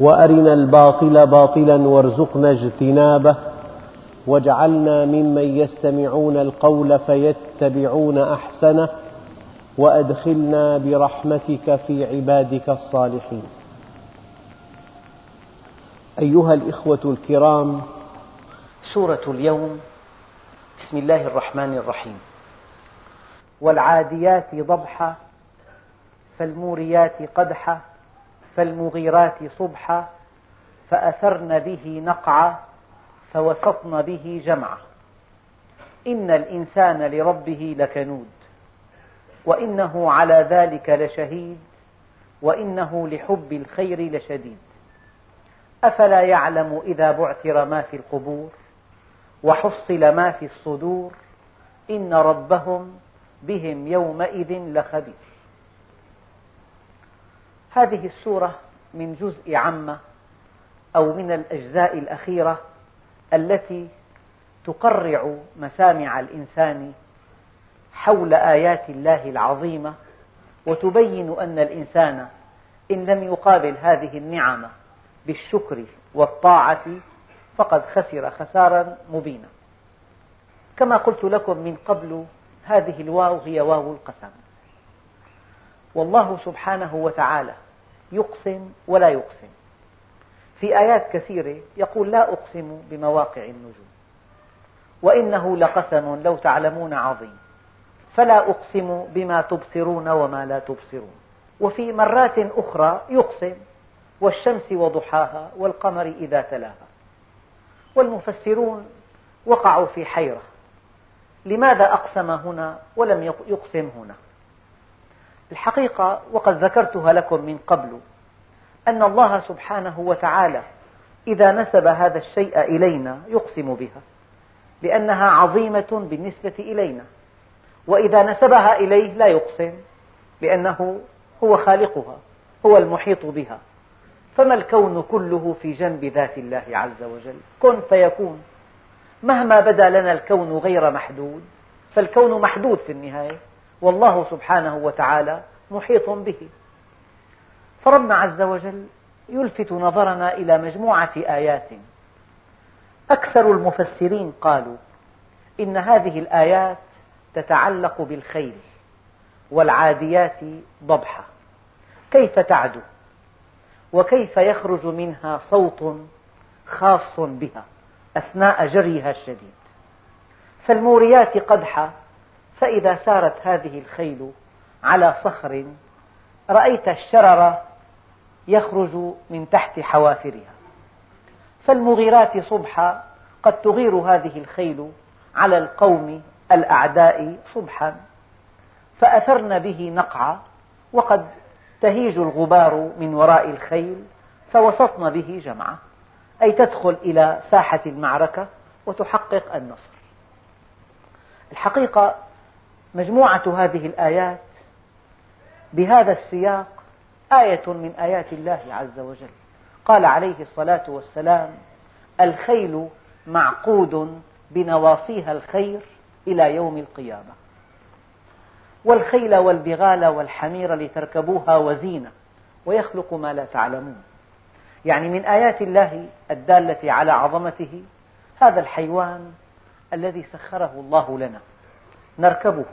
وأرنا الباطل باطلا وارزقنا اجتنابه واجعلنا ممن يستمعون القول فيتبعون أحسنه وأدخلنا برحمتك في عبادك الصالحين. أيها الإخوة الكرام سورة اليوم بسم الله الرحمن الرحيم. والعاديات ضبحا فالموريات قدحا فالمغيرات صبحا فأثرن به نقعا فوسطن به جمعا. إن الإنسان لربه لكنود وإنه على ذلك لشهيد وإنه لحب الخير لشديد. أفلا يعلم إذا بعثر ما في القبور وحصل ما في الصدور؟ إن ربهم بهم يومئذ لخبير. هذه السورة من جزء عامة أو من الأجزاء الأخيرة التي تقرع مسامع الإنسان حول آيات الله العظيمة وتبين أن الإنسان إن لم يقابل هذه النعم بالشكر والطاعة فقد خسر خسارا مبينا. كما قلت لكم من قبل هذه الواو هي واو القسم. والله سبحانه وتعالى يقسم ولا يقسم. في آيات كثيرة يقول لا أقسم بمواقع النجوم. وإنه لقسم لو تعلمون عظيم. فلا أقسم بما تبصرون وما لا تبصرون. وفي مرات أخرى يقسم. والشمس وضحاها والقمر إذا تلاها. والمفسرون وقعوا في حيرة. لماذا أقسم هنا ولم يقسم هنا؟ الحقيقة وقد ذكرتها لكم من قبل أن الله سبحانه وتعالى إذا نسب هذا الشيء إلينا يقسم بها لأنها عظيمة بالنسبة إلينا وإذا نسبها إليه لا يقسم لأنه هو خالقها هو المحيط بها فما الكون كله في جنب ذات الله عز وجل؟ كن فيكون. مهما بدا لنا الكون غير محدود فالكون محدود في النهاية. والله سبحانه وتعالى محيط به. فربنا عز وجل يلفت نظرنا إلى مجموعة آيات. أكثر المفسرين قالوا إن هذه الآيات تتعلق بالخيل والعاديات ضبحا. كيف تعدو؟ وكيف يخرج منها صوت خاص بها أثناء جريها الشديد؟ فالموريات قدحا فإذا سارت هذه الخيل على صخر رأيت الشرر يخرج من تحت حوافرها. فالمغيرات صبحا قد تغير هذه الخيل على القوم الأعداء صبحا. فأثرن به نقعا وقد تهيج الغبار من وراء الخيل فوسطن به جمعا أي تدخل إلى ساحة المعركة وتحقق النصر. الحقيقة مجموعة هذه الآيات بهذا السياق آية من آيات الله عز وجل. قال عليه الصلاة والسلام الخيل معقود بنواصيها الخير إلى يوم القيامة. والخيل والبغال والحمير لتركبوها وزينة ويخلق ما لا تعلمون. يعني من آيات الله الدالة على عظمته هذا الحيوان الذي سخره الله لنا. نركبه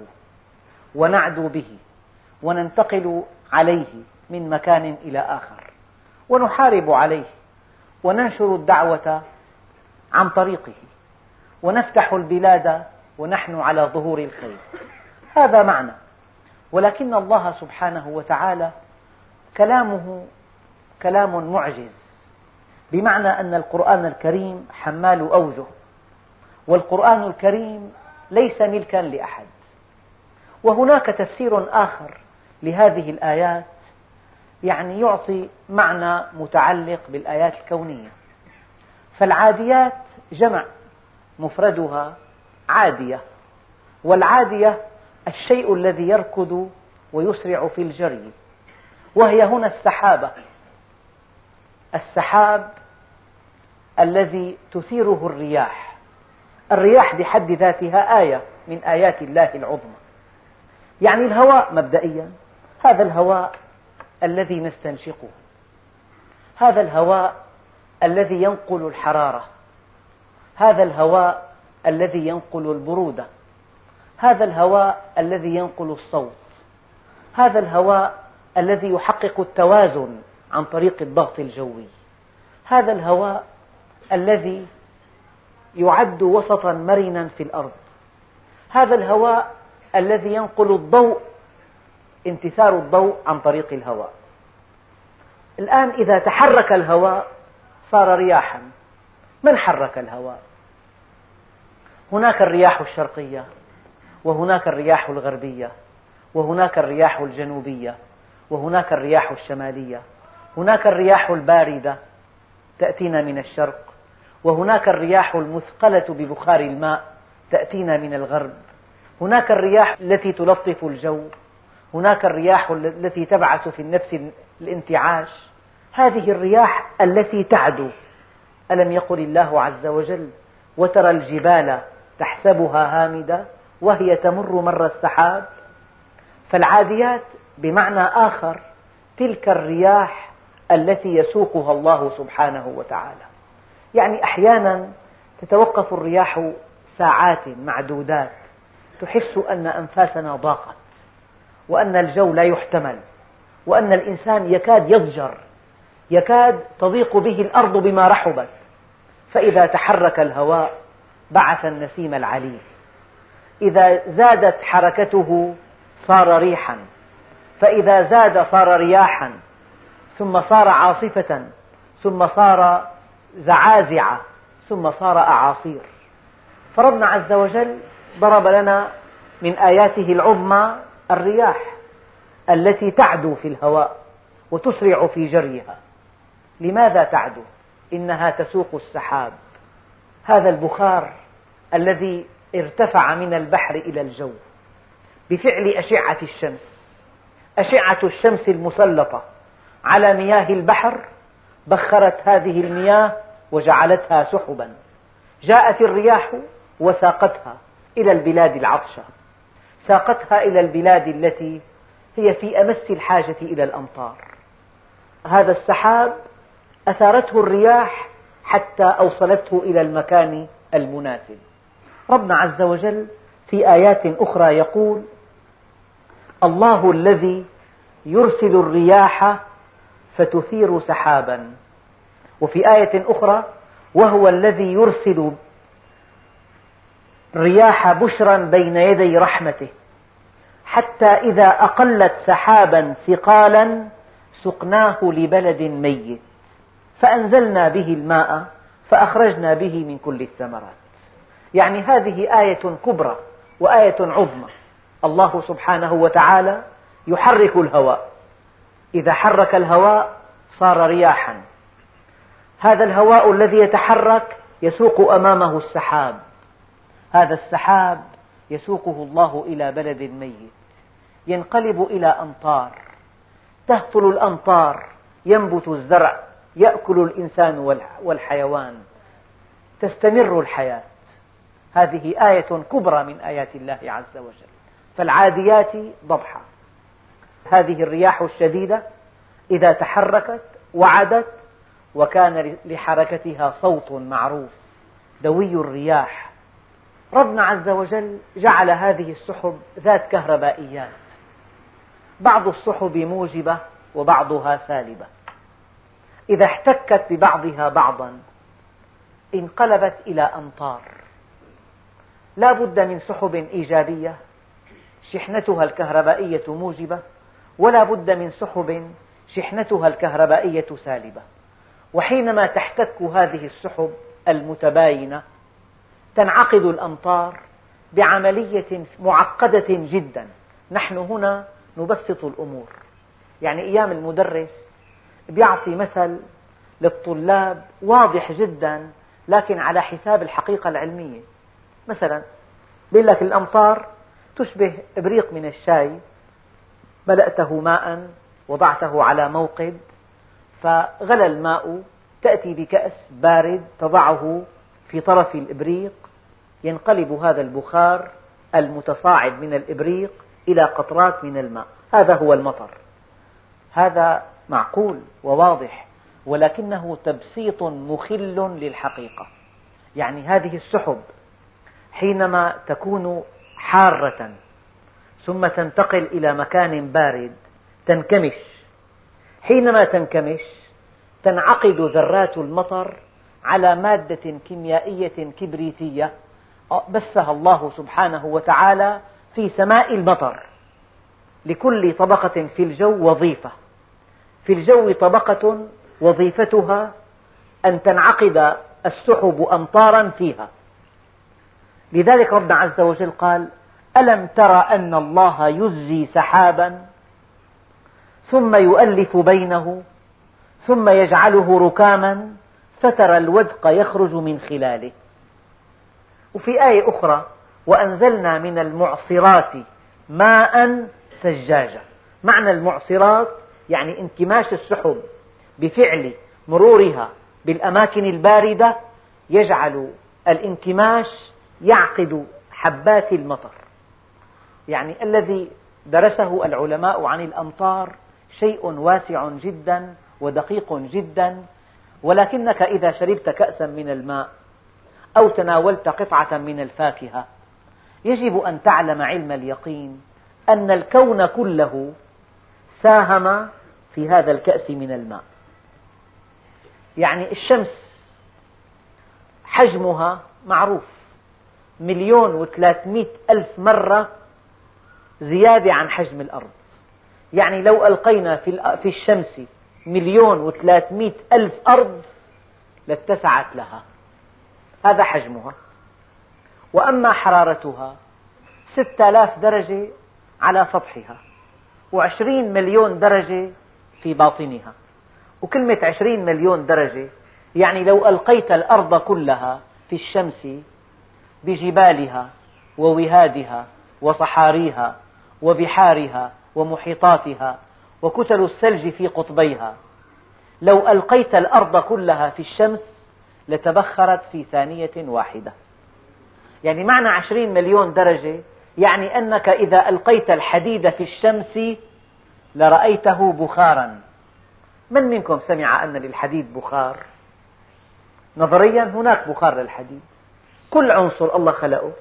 ونعدو به وننتقل عليه من مكان إلى آخر. ونحارب عليه وننشر الدعوة عن طريقه. ونفتح البلاد ونحن على ظهور الخير. هذا معنى. ولكن الله سبحانه وتعالى كلامه كلام معجز. بمعنى أن القرآن الكريم حمال أوجه. والقرآن الكريم ليس ملكا لأحد. وهناك تفسير آخر لهذه الآيات يعني يعطي معنى متعلق بالآيات الكونية. فالعاديات جمع مفردها عادية والعادية الشيء الذي يركض ويسرع في الجري وهي هنا السحابة. السحاب الذي تثيره الرياح. الرياح بحد ذاتها آية من آيات الله العظمى. يعني الهواء مبدئيا هذا الهواء الذي نستنشقه. هذا الهواء الذي ينقل الحرارة. هذا الهواء الذي ينقل البرودة. هذا الهواء الذي ينقل الصوت. هذا الهواء الذي يحقق التوازن عن طريق الضغط الجوي. هذا الهواء الذي يعد وسطا مرنا في الأرض. هذا الهواء الذي ينقل الضوء انتثار الضوء عن طريق الهواء. الآن إذا تحرك الهواء صار رياحا. من حرك الهواء؟ هناك الرياح الشرقية وهناك الرياح الغربية وهناك الرياح الجنوبية وهناك الرياح الشمالية. هناك الرياح الباردة تأتينا من الشرق وهناك الرياح المثقلة ببخار الماء تأتينا من الغرب. هناك الرياح التي تلطف الجو. هناك الرياح التي تبعث في النفس الانتعاش. هذه الرياح التي تعدو. ألم يقل الله عز وجل وترى الجبال تحسبها هامدة وهي تمر مر السحاب فالعاديات بمعنى آخر تلك الرياح التي يسوقها الله سبحانه وتعالى. يعني أحيانا تتوقف الرياح ساعات معدودات تحس أن أنفاسنا ضاقت وأن الجو لا يحتمل وأن الإنسان يكاد يضجر يكاد تضيق به الأرض بما رحبت. فإذا تحرك الهواء بعث النسيم العليل إذا زادت حركته صار ريحا. فإذا زاد صار رياحا ثم صار عاصفة ثم صار زعازع ثم صار أعاصير. فربنا عز وجل ضرب لنا من آياته العظمى الرياح التي تعدو في الهواء وتسرع في جريها. لماذا تعدو؟ إنها تسوق السحاب. هذا البخار الذي ارتفع من البحر إلى الجو بفعل أشعة الشمس أشعة الشمس المسلطة على مياه البحر بخرت هذه المياه وجعلتها سحبا. جاءت الرياح وساقتها إلى البلاد العطشة. ساقتها إلى البلاد التي هي في أمس الحاجة إلى الأمطار. هذا السحاب أثارته الرياح حتى أوصلته إلى المكان المناسب. ربنا عز وجل في آيات أخرى يقول الله الذي يرسل الرياح فتثير سحابا. وفي آية أخرى وهو الذي يرسل الرياح بشرا بين يدي رحمته حتى إذا أقلت سحابا ثقالا سقناه لبلد ميت. فأنزلنا به الماء فأخرجنا به من كل الثمرات. يعني هذه آية كبرى وآية عظمى. الله سبحانه وتعالى يحرك الهواء. إذا حرك الهواء صار رياحا. هذا الهواء الذي يتحرك يسوق أمامه السحاب. هذا السحاب يسوقه الله إلى بلد ميت. ينقلب إلى أمطار. تهطل الأمطار ينبت الزرع يأكل الإنسان والحيوان. تستمر الحياة. هذه آية كبرى من آيات الله عز وجل. فالعاديات ضبحا. هذه الرياح الشديدة إذا تحركت وعدت وكان لحركتها صوت معروف دوي الرياح. ربنا عز وجل جعل هذه السحب ذات كهربائيات. بعض السحب موجبة وبعضها سالبة. إذا احتكت ببعضها بعضا انقلبت إلى أمطار. لا بد من سحب إيجابية. شحنتها الكهربائية موجبة. ولا بد من سحب شحنتها الكهربائية سالبة. وحينما تحتك هذه السحب المتباينة تنعقد الأمطار بعملية معقدة جدا. نحن هنا نبسط الأمور. يعني أيام المدرس يعطي مثل للطلاب واضح جدا لكن على حساب الحقيقة العلمية. مثلا بيقول لك الأمطار تشبه إبريق من الشاي ملأته ماء وضعته على موقد فغلى الماء تأتي بكأس بارد تضعه في طرف الإبريق ينقلب هذا البخار المتصاعد من الإبريق إلى قطرات من الماء. هذا هو المطر. هذا معقول وواضح ولكنه تبسيط مخل للحقيقة. يعني هذه السحب حينما تكون حارة ثم تنتقل إلى مكان بارد تنكمش. حينما تنكمش تنعقد ذرات المطر على مادة كيميائية كبريتية بثها الله سبحانه وتعالى في سماء المطر. لكل طبقة في الجو وظيفة. في الجو طبقة وظيفتها أن تنعقد السحب أمطارا فيها. لذلك ربنا عز وجل قال ألم تر أن الله يزجي سحابا ثم يؤلف بينه ثم يجعله ركاما فترى الودق يخرج من خلاله. وفي آية أخرى وأنزلنا من المعصرات ماء ثجاجا. معنى المعصرات يعني انكماش السحب بفعل مرورها بالأماكن الباردة يجعل الانكماش يعقد حبات المطر. يعني الذي درسه العلماء عن الأمطار شيء واسع جدا ودقيق جدا ولكنك إذا شربت كأسا من الماء أو تناولت قطعة من الفاكهة يجب أن تعلم علم اليقين أن الكون كله ساهم في هذا الكأس من الماء. يعني الشمس حجمها معروف مليون وثلاثمئة ألف مرة زيادة عن حجم الأرض. يعني لو ألقينا في الشمس مليون وثلاثمئة ألف أرض لاتسعت لها. هذا حجمها. وأما حرارتها ستة آلاف درجة على سطحها وعشرين مليون درجة في باطنها. وكلمة عشرين مليون درجة يعني لو ألقيت الأرض كلها في الشمس بجبالها ووهادها وصحاريها وبحارها ومحيطاتها وكتل الثلج في قطبيها. لو ألقيت الأرض كلها في الشمس لتبخرت في ثانية واحدة. يعني معنى عشرين مليون درجة يعني أنك إذا ألقيت الحديد في الشمس لرأيته بخارا. من منكم سمع أن للحديد بخار؟ نظريا هناك بخار للحديد. كل عنصر الله خلقه.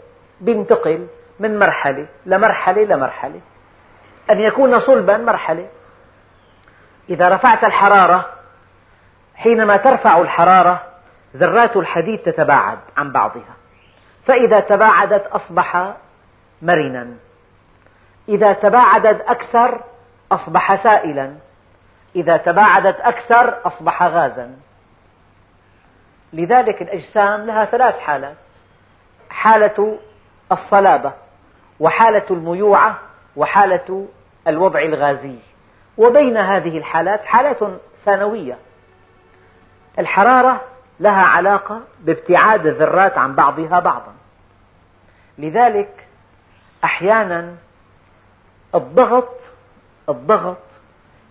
بينتقل من مرحلة لمرحلة لمرحلة. أن يكون صلبا مرحلة. إذا رفعت الحرارة حينما ترفع الحرارة ذرات الحديد تتباعد عن بعضها. فإذا تباعدت أصبح مرنا. إذا تباعدت أكثر أصبح سائلا. إذا تباعدت أكثر أصبح غازا. لذلك الأجسام لها ثلاث حالات. حالة الصلابة. وحالة الميوعة وحالة الوضع الغازي. وبين هذه الحالات حالة ثانوية. الحرارة لها علاقة بابتعاد الذرات عن بعضها بعضا. لذلك أحيانا الضغط الضغط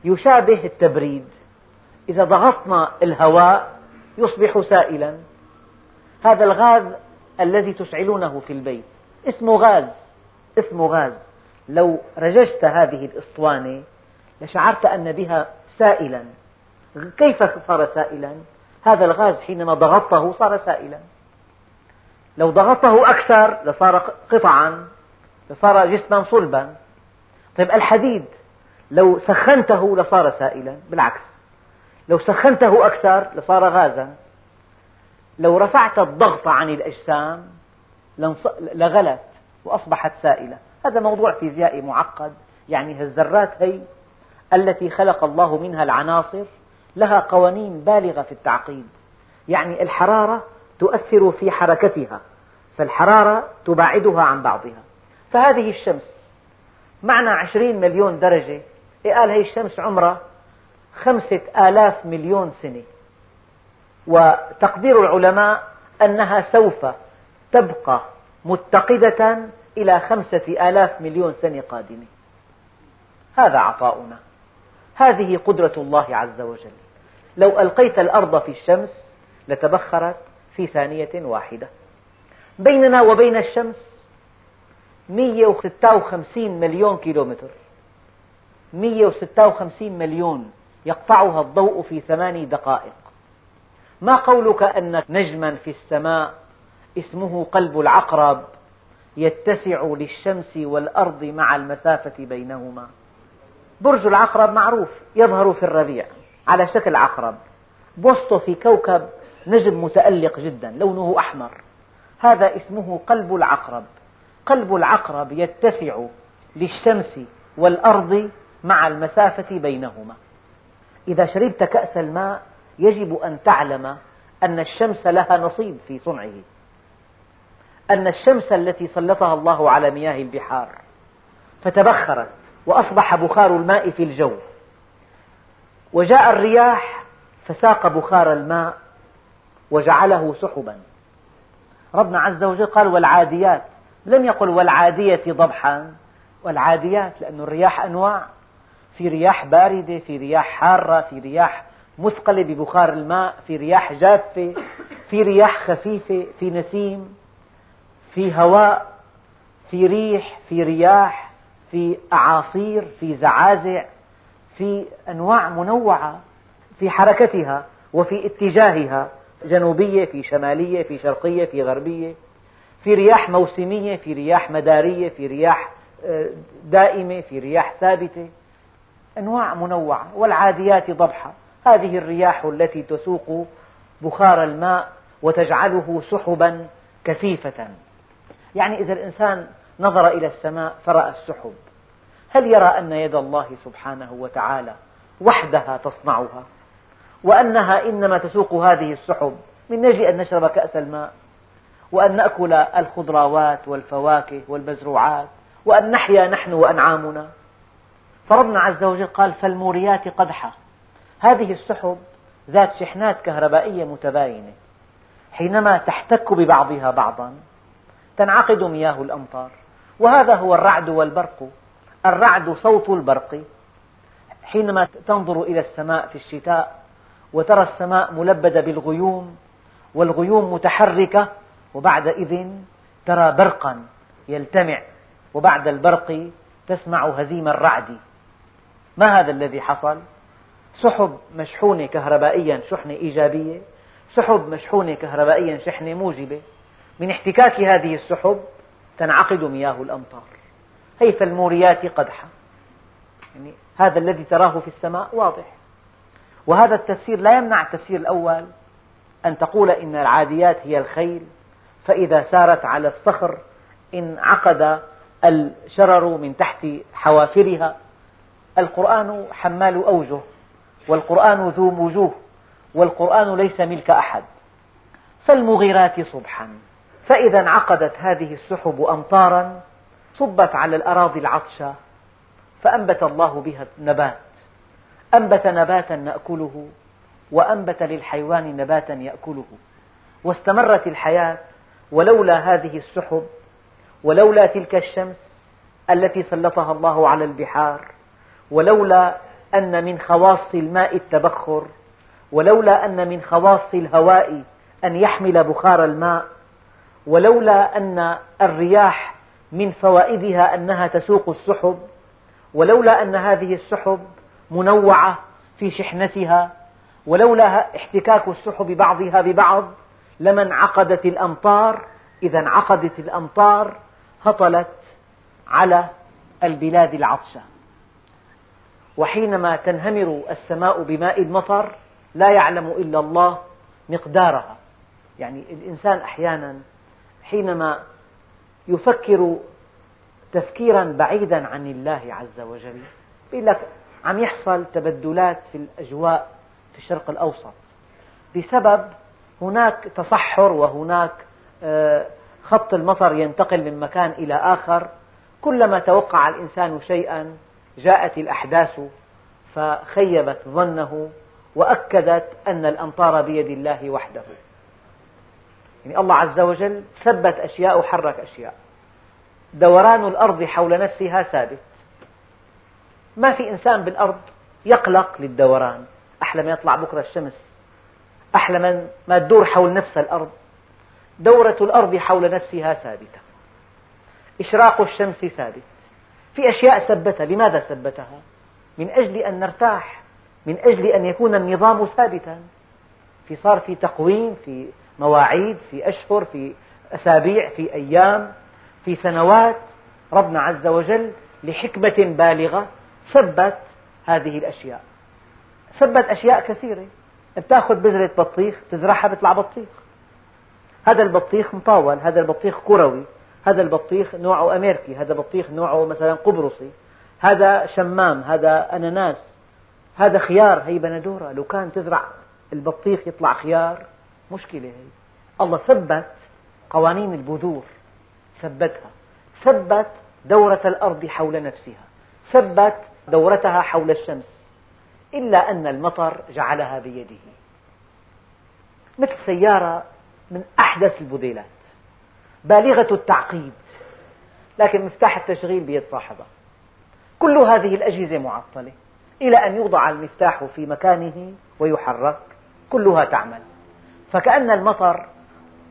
يشابه التبريد. إذا ضغطنا الهواء يصبح سائلا. هذا الغاز الذي تشعلونه في البيت. اسمه غاز. اسمه غاز. لو رججت هذه الأسطوانة لشعرت أن بها سائلا. كيف صار سائلا؟ هذا الغاز حينما ضغطته صار سائلا. لو ضغطته أكثر لصار قطعا لصار جسما صلبا. طيب الحديد لو سخنته لصار سائلا. بالعكس لو سخنته أكثر لصار غازا. لو رفعت الضغط عن الأجسام لغلت وأصبحت سائلة. هذا موضوع فيزيائي معقد. يعني الذرات هي التي خلق الله منها العناصر لها قوانين بالغة في التعقيد. يعني الحرارة تؤثر في حركتها فالحرارة تباعدها عن بعضها. فهذه الشمس معنى عشرين مليون درجة. قال هي الشمس عمرها؟ خمسة آلاف مليون سنة. وتقدير العلماء أنها سوف تبقى متقدة إلى خمسة آلاف مليون سنة قادمة. هذا عطاؤنا. هذه قدرة الله عز وجل. لو ألقيت الأرض في الشمس لتبخرت في ثانية واحدة. بيننا وبين الشمس 156 مليون كيلومتر. 156 مليون يقطعها الضوء في ثمان دقائق. ما قولك أن نجما في السماء اسمه قلب العقرب؟ يتسع للشمس والأرض مع المسافة بينهما. برج العقرب معروف يظهر في الربيع على شكل عقرب. بوسطه في كوكب نجم متألق جدا لونه أحمر. هذا اسمه قلب العقرب. قلب العقرب يتسع للشمس والأرض مع المسافة بينهما. إذا شربت كأس الماء يجب أن تعلم أن الشمس لها نصيب في صنعه. أن الشمس التي سلطها الله على مياه البحار فتبخرت وأصبح بخار الماء في الجو. وجاء الرياح فساق بخار الماء وجعله سحبا. ربنا عز وجل قال والعاديات لم يقل والعادية ضبحا والعاديات لأن الرياح أنواع. في رياح باردة في رياح حارة في رياح مثقلة ببخار الماء في رياح جافة في رياح خفيفة في نسيم. في هواء في ريح في رياح في أعاصير في زعازع في أنواع منوعة في حركتها وفي اتجاهها جنوبية في شمالية في شرقية في غربية في رياح موسمية في رياح مدارية في رياح آه، دائمة في رياح ثابتة. أنواع منوعة والعاديات ضبحا هذه الرياح التي تسوق بخار الماء وتجعله سحبا كثيفة. يعني إذا الإنسان نظر إلى السماء فرأى السحب. هل يرى أن يد الله سبحانه وتعالى وحدها تصنعها؟ وأنها إنما تسوق هذه السحب من أجل أن نشرب كأس الماء وأن نأكل الخضروات والفواكه والمزروعات وأن نحيا نحن وأنعامنا. فربنا عز وجل قال فالموريات قدحا هذه السحب ذات شحنات كهربائية متباينة حينما تحتك ببعضها بعضا تنعقد مياه الأمطار. وهذا هو الرعد والبرق. الرعد صوت البرق. حينما تنظر إلى السماء في الشتاء وترى السماء ملبدة بالغيوم والغيوم متحركة وبعد إذن ترى برقا يلتمع وبعد البرق تسمع هزيم الرعد. ما هذا الذي حصل؟ سحب مشحونة كهربائيا شحنة إيجابية سحب مشحونة كهربائيا شحنة موجبة. من احتكاك هذه السحب تنعقد مياه الأمطار. هي فالموريات قدحا يعني هذا الذي تراه في السماء واضح. وهذا التفسير لا يمنع التفسير الأول أن تقول إن العاديات هي الخيل فإذا سارت على الصخر انعقد الشرر من تحت حوافرها. القرآن حمال أوجه والقرآن ذو وجوه والقرآن ليس ملك أحد. فالمغيرات صبحا. فإذا انعقدت هذه السحب أمطارا صبت على الأراضي العطشة فأنبت الله بها النبات. أنبت نباتا نأكله وأنبت للحيوان نباتا يأكله. واستمرت الحياة ولولا هذه السحب ولولا تلك الشمس التي سلطها الله على البحار ولولا أن من خواص الماء التبخر ولولا أن من خواص الهواء أن يحمل بخار الماء ولولا أن الرياح من فوائدها أنها تسوق السحب ولولا أن هذه السحب منوعة في شحنتها ولولا احتكاك السحب بعضها ببعض لما انعقدت الأمطار إذا انعقدت الأمطار هطلت على البلاد العطشة. وحينما تنهمر السماء بماء المطر لا يعلم إلا الله مقدارها. يعني الإنسان أحيانا حينما يفكر تفكيرا بعيدا عن الله عز وجل يقول لك عم يحصل تبدلات في الأجواء في الشرق الأوسط. بسبب هناك تصحر وهناك آه، خط المطر ينتقل من مكان إلى آخر. كلما توقع الإنسان شيئا جاءت الأحداث فخيبت ظنه وأكدت أن الأمطار بيد الله وحده. يعني الله عز وجل ثبت أشياء وحرك أشياء. دوران الأرض حول نفسها ثابت. ما في إنسان بالأرض يقلق للدوران. أحلى ما يطلع بكرة الشمس. أحلى ما تدور حول نفس الأرض. دورة الأرض حول نفسها ثابتة. إشراق الشمس ثابت. في أشياء ثبتها. لماذا ثبتها؟ من أجل أن نرتاح. من أجل أن يكون النظام ثابتا. في صار في تقويم في مواعيد في أشهر في أسابيع في أيام في سنوات. ربنا عز وجل لحكمة بالغة ثبت هذه الأشياء. ثبت أشياء كثيرة. بتأخذ بذرة بطيخ تزرعها بيطلع بطيخ. هذا البطيخ مطاول هذا البطيخ كروي هذا البطيخ نوعه أمريكي هذا بطيخ نوعه مثلا قبرصي هذا شمام هذا أناناس هذا خيار هي بندورة لو كان تزرع البطيخ يطلع خيار. مشكلة هي. الله ثبت قوانين البذور ثبتها. ثبت دورة الأرض حول نفسها. ثبت دورتها حول الشمس. إلا أن المطر جعلها بيده. مثل سيارة من أحدث الموديلات بالغة التعقيد. لكن مفتاح التشغيل بيد صاحبها. كل هذه الأجهزة معطلة. إلى أن يوضع المفتاح في مكانه ويحرك. كلها تعمل. فكأن المطر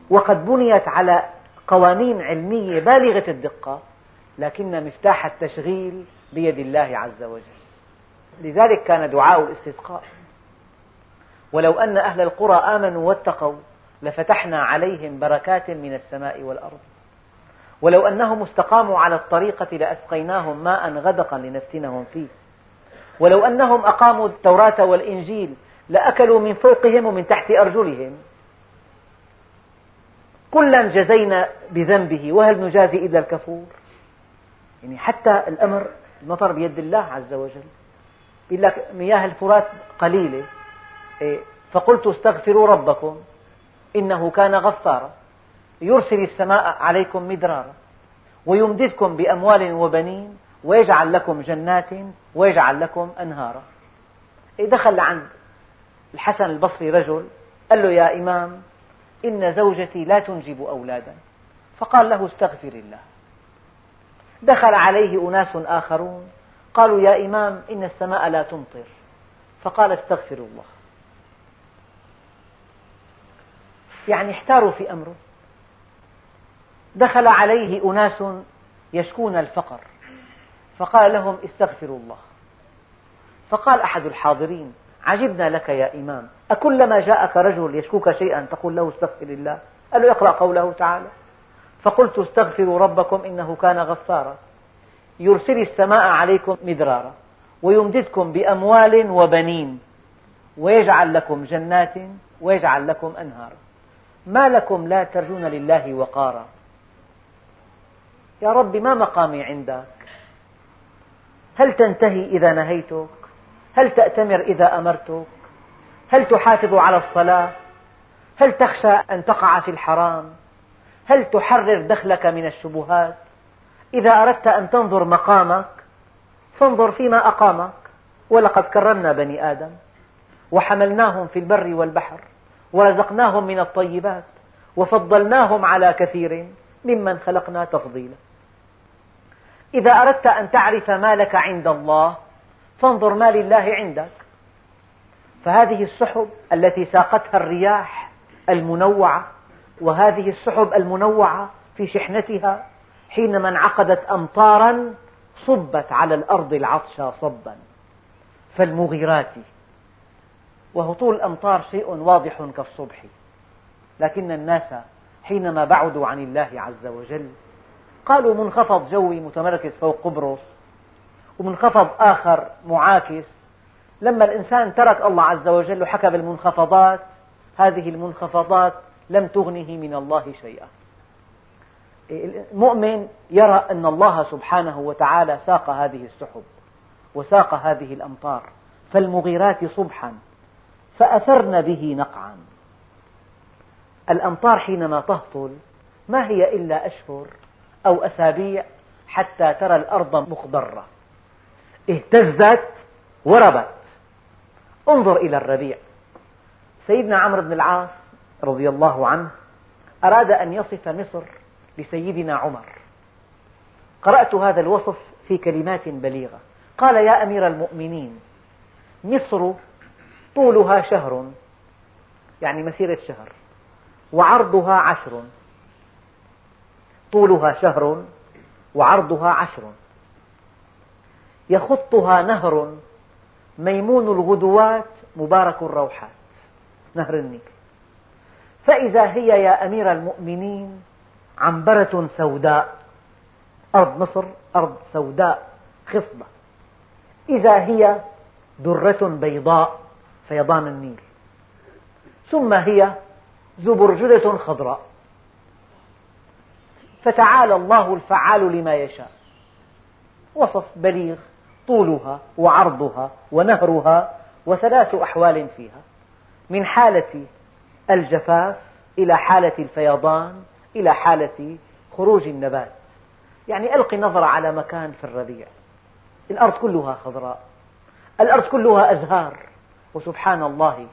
وقد بنيت على قوانين علمية بالغة الدقة لكن مفتاح التشغيل بيد الله عز وجل. لذلك كان دعاء الاستسقاء. ولو أن أهل القرى آمنوا واتقوا لفتحنا عليهم بركات من السماء والأرض. ولو أنهم استقاموا على الطريقة لأسقيناهم ماء غدقا لنفتنهم فيه. ولو أنهم أقاموا التوراة والإنجيل لأكلوا من فوقهم ومن تحت أرجلهم. كلا جزينا بذنبه وهل نجازي إلا الكفور؟ يعني حتى الأمر المطر بيد الله عز وجل. يقول لك مياه الفرات قليلة. إيه، فقلت استغفروا ربكم إنه كان غفارا. يرسل السماء عليكم مدرارا ويمددكم بأموال وبنين ويجعل لكم جنات ويجعل لكم أنهارا. إيه، دخل عند الحسن البصري رجل قال له يا إمام إن زوجتي لا تنجب أولادا. فقال له استغفر الله. دخل عليه أناس آخرون. قالوا يا إمام إن السماء لا تمطر. فقال استغفر الله. يعني احتاروا في أمره. دخل عليه أناس يشكون الفقر. فقال لهم استغفروا الله. فقال أحد الحاضرين عجبنا لك يا إمام. أكلما جاءك رجل يشكوك شيئا تقول له استغفر الله. قال له اقرأ قوله تعالى. فقلت استغفروا ربكم إنه كان غفارا. يرسل السماء عليكم مدرارا ويمددكم بأموال وبنين ويجعل لكم جنات ويجعل لكم أنهارا ما لكم لا ترجون لله وقارا. يا رب ما مقامي عندك. هل تنتهي إذا نهيتك؟ هل تأتمر إذا أمرتك؟ هل تحافظ على الصلاة؟ هل تخشى أن تقع في الحرام؟ هل تحرر دخلك من الشبهات؟ إذا أردت أن تنظر مقامك فانظر فيما أقامك. ولقد كرمنا بني آدم وحملناهم في البر والبحر ورزقناهم من الطيبات وفضلناهم على كثير ممن خلقنا تفضيلا. إذا أردت أن تعرف ما لك عند الله فانظر ما لله عندك. فهذه السحب التي ساقتها الرياح المنوعة وهذه السحب المنوعة في شحنتها حينما انعقدت أمطارا صبت على الأرض العطشى صبا. فالمغيرات وهطول الأمطار شيء واضح كالصبح. لكن الناس حينما بعدوا عن الله عز وجل قالوا منخفض جوي متمركز فوق قبرص. ومنخفض آخر معاكس. لما الإنسان ترك الله عز وجل وحكى بالمنخفضات هذه المنخفضات لم تغنه من الله شيئا. المؤمن يرى أن الله سبحانه وتعالى ساق هذه السحب وساق هذه الأمطار فالمغيرات صبحا فأثرن به نقعا. الأمطار حينما تهطل ما هي إلا أشهر أو أسابيع حتى ترى الأرض مخضرة. اهتزت وربت. انظر إلى الربيع. سيدنا عمرو بن العاص رضي الله عنه أراد أن يصف مصر لسيدنا عمر. قرأت هذا الوصف في كلمات بليغة. قال يا أمير المؤمنين مصر طولها شهر يعني مسيرة شهر وعرضها عشر. طولها شهر وعرضها عشر. يخطها نهر ميمون الغدوات مبارك الروحات. نهر النيل. فإذا هي يا أمير المؤمنين عنبرة سوداء. أرض مصر أرض سوداء خصبة. إذا هي درة بيضاء فيضان النيل. ثم هي زبرجدة خضراء. فتعالى الله الفعال لما يشاء. وصف بليغ طولها وعرضها ونهرها وثلاث أحوال فيها. من حالة الجفاف إلى حالة الفيضان إلى حالة خروج النبات. يعني ألقي نظرة على مكان في الربيع. الأرض كلها خضراء. الأرض كلها أزهار. وسبحان الله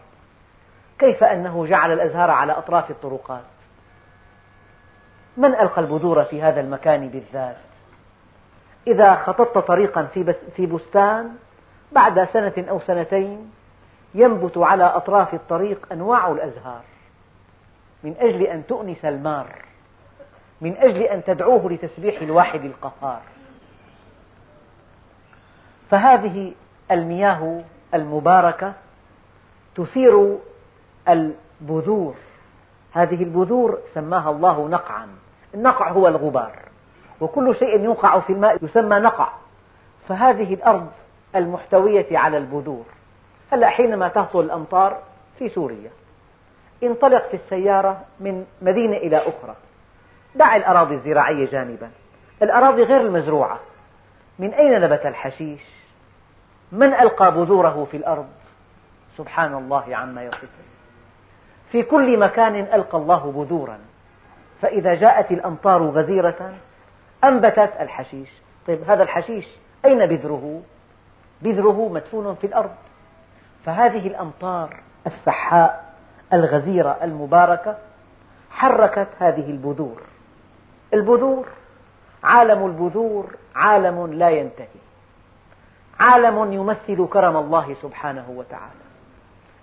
كيف أنه جعل الأزهار على أطراف الطرقات؟ من ألقى البذور في هذا المكان بالذات؟ إذا خططت طريقا في بستان بعد سنة أو سنتين ينبت على أطراف الطريق أنواع الأزهار. من أجل أن تؤنس المار. من أجل أن تدعوه لتسبيح الواحد القهار. فهذه المياه المباركة تثير البذور. هذه البذور سماها الله نقعا. النقع هو الغبار. وكل شيء يوقع في الماء يسمى نقع. فهذه الأرض المحتوية على البذور. هلا حينما تهطل الأمطار في سوريا انطلق في السيارة من مدينة إلى أخرى. دع الأراضي الزراعية جانبا. الأراضي غير المزروعة. من أين نبت الحشيش؟ من ألقى بذوره في الأرض؟ سبحان الله عما يصفون. في كل مكان ألقى الله بذورا. فإذا جاءت الأمطار غزيرة أنبتت الحشيش. طيب هذا الحشيش أين بذره؟ بذره مدفون في الأرض. فهذه الأمطار السحاء الغزيرة المباركة حركت هذه البذور. البذور عالم البذور عالم لا ينتهي. عالم يمثل كرم الله سبحانه وتعالى.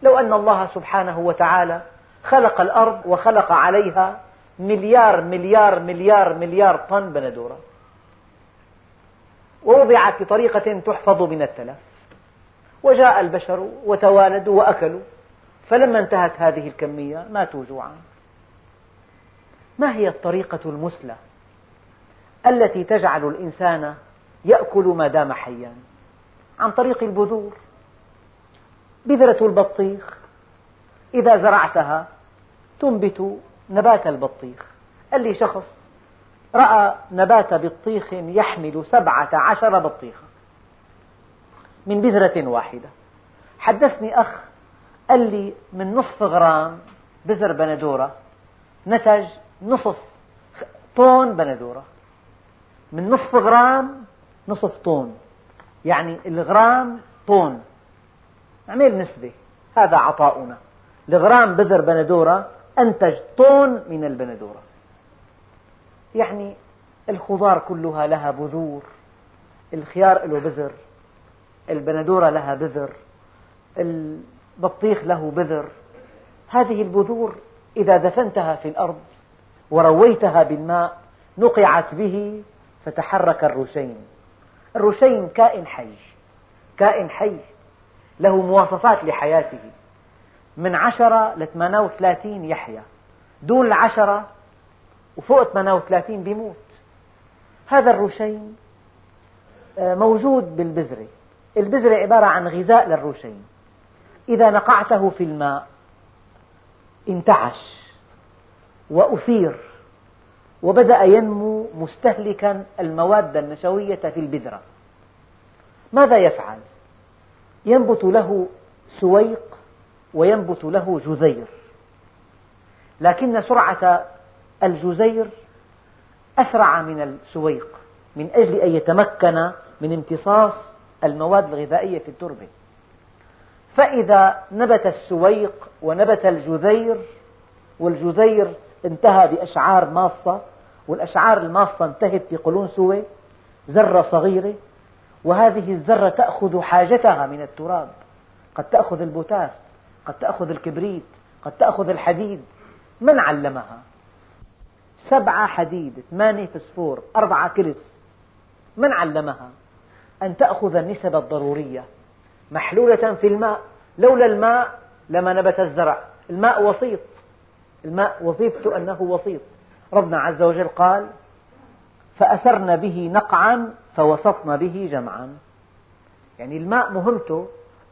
لو أن الله سبحانه وتعالى خلق الأرض وخلق عليها مليار مليار مليار مليار طن بندورة. ووضعت بطريقة تحفظ من التلف. وجاء البشر وتوالدوا وأكلوا. فلما انتهت هذه الكمية ماتوا جوعا ما هي الطريقة المثلى التي تجعل الإنسان يأكل ما دام حيا؟ عن طريق البذور. بذرة البطيخ. إذا زرعتها تنبت نبات البطيخ. قال لي شخص رأى نبات بطيخ يحمل سبعة عشر بطيخة من بذرة واحدة. حدثني أخ قال لي من نصف غرام بذر بندورة نتج نصف طن بندورة. من نصف غرام نصف طن يعني الغرام طن اعمل نسبة هذا عطاؤنا. الغرام بذر بندورة أنتج طن من البندورة. يعني الخضار كلها لها بذور الخيار له بذر البندورة لها بذر البطيخ له بذر. هذه البذور إذا دفنتها في الأرض ورويتها بالماء نقعت به فتحرك الرشين الرشين كائن حي كائن حي له مواصفات لحياته. من عشرة ل 38 يحيا دون العشرة وفوق 38 بيموت. هذا الرشين آه، موجود بالبذرة البذرة عبارة عن غذاء للرشين إذا نقعته في الماء انتعش وأثير وبدأ ينمو مستهلكا المواد النشوية في البذرة. ماذا يفعل؟ ينبت له سويق وينبت له جزير. لكن سرعة الجزير أسرع من السويق من أجل أن يتمكن من امتصاص المواد الغذائية في التربة. فإذا نبت السويق ونبت الجزير والجزير انتهى بأشعار ماصة والأشعار الماصة انتهت بقلنسوة ذرة صغيرة وهذه الذرة تأخذ حاجتها من التراب. قد تأخذ البوتاس قد تأخذ الكبريت قد تأخذ الحديد. من علمها؟ سبعة حديد ثمانية فسفور أربعة كرس. من علمها؟ أن تأخذ النسب الضرورية محلولة في الماء. لولا الماء لما نبت الزرع. الماء وسيط. الماء وظيفته أنه وسيط. ربنا عز وجل قال فأثرن به نقعا فوسطن به جمعا. يعني الماء مهمته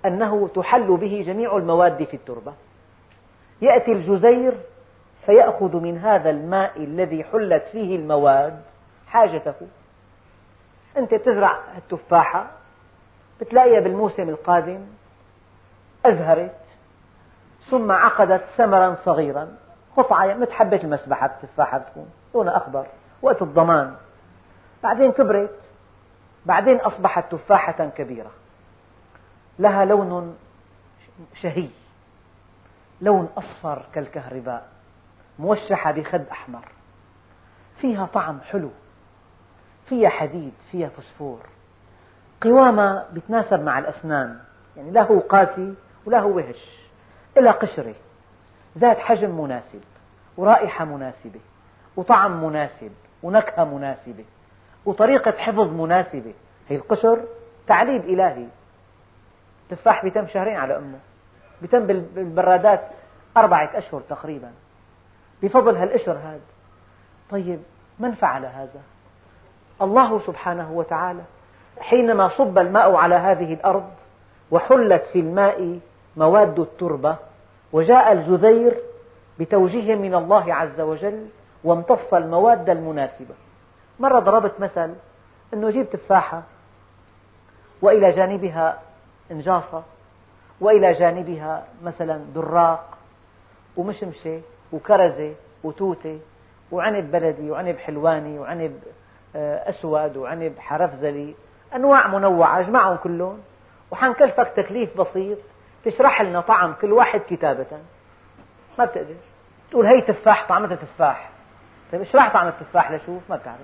أنه تحل به جميع المواد في التربة. يأتي الجزير فيأخذ من هذا الماء الذي حلت فيه المواد حاجته. أنت تزرع التفاحة بتلاقيها بالموسم القادم أزهرت ثم عقدت ثمرا صغيرا. قطعة مثل حبة المسبحة التفاحة بتكون لونها أخضر وقت الضمان. بعدين كبرت بعدين أصبحت تفاحة كبيرة. لها لون شهي لون أصفر كالكهرباء موشحة بخد أحمر. فيها طعم حلو فيها حديد فيها فسفور. قوامها بتناسب مع الأسنان يعني لا هو قاسي ولا هو وهش إلى قشرة. ذات حجم مناسب ورائحة مناسبة وطعم مناسب ونكهة مناسبة وطريقة حفظ مناسبة. هي القشر تعليب إلهي. تفاح بيتم شهرين على أمه. بيتم بالبرادات أربعة أشهر تقريبا. بفضل هالقشر هذا طيب من فعل هذا؟ الله سبحانه وتعالى حينما صب الماء على هذه الأرض وحلت في الماء مواد التربة وجاء الجذير بتوجيه من الله عز وجل وامتص المواد المناسبة. مرة ضربت مثل أنه جيب تفاحة وإلى جانبها إنجاصة وإلى جانبها مثلا دراق ومشمشة وكرزة وتوتة وعنب بلدي وعنب حلواني وعنب آه، أسود وعنب حرفزلي. أنواع منوعة أجمعهم كلهم. وحنكلفك تكليف بسيط تشرح لنا طعم كل واحد كتابة. ما بتقدر. تقول هي تفاح طعمتها تفاح. طيب اشرح طعم التفاح لشوف ما بتعرف.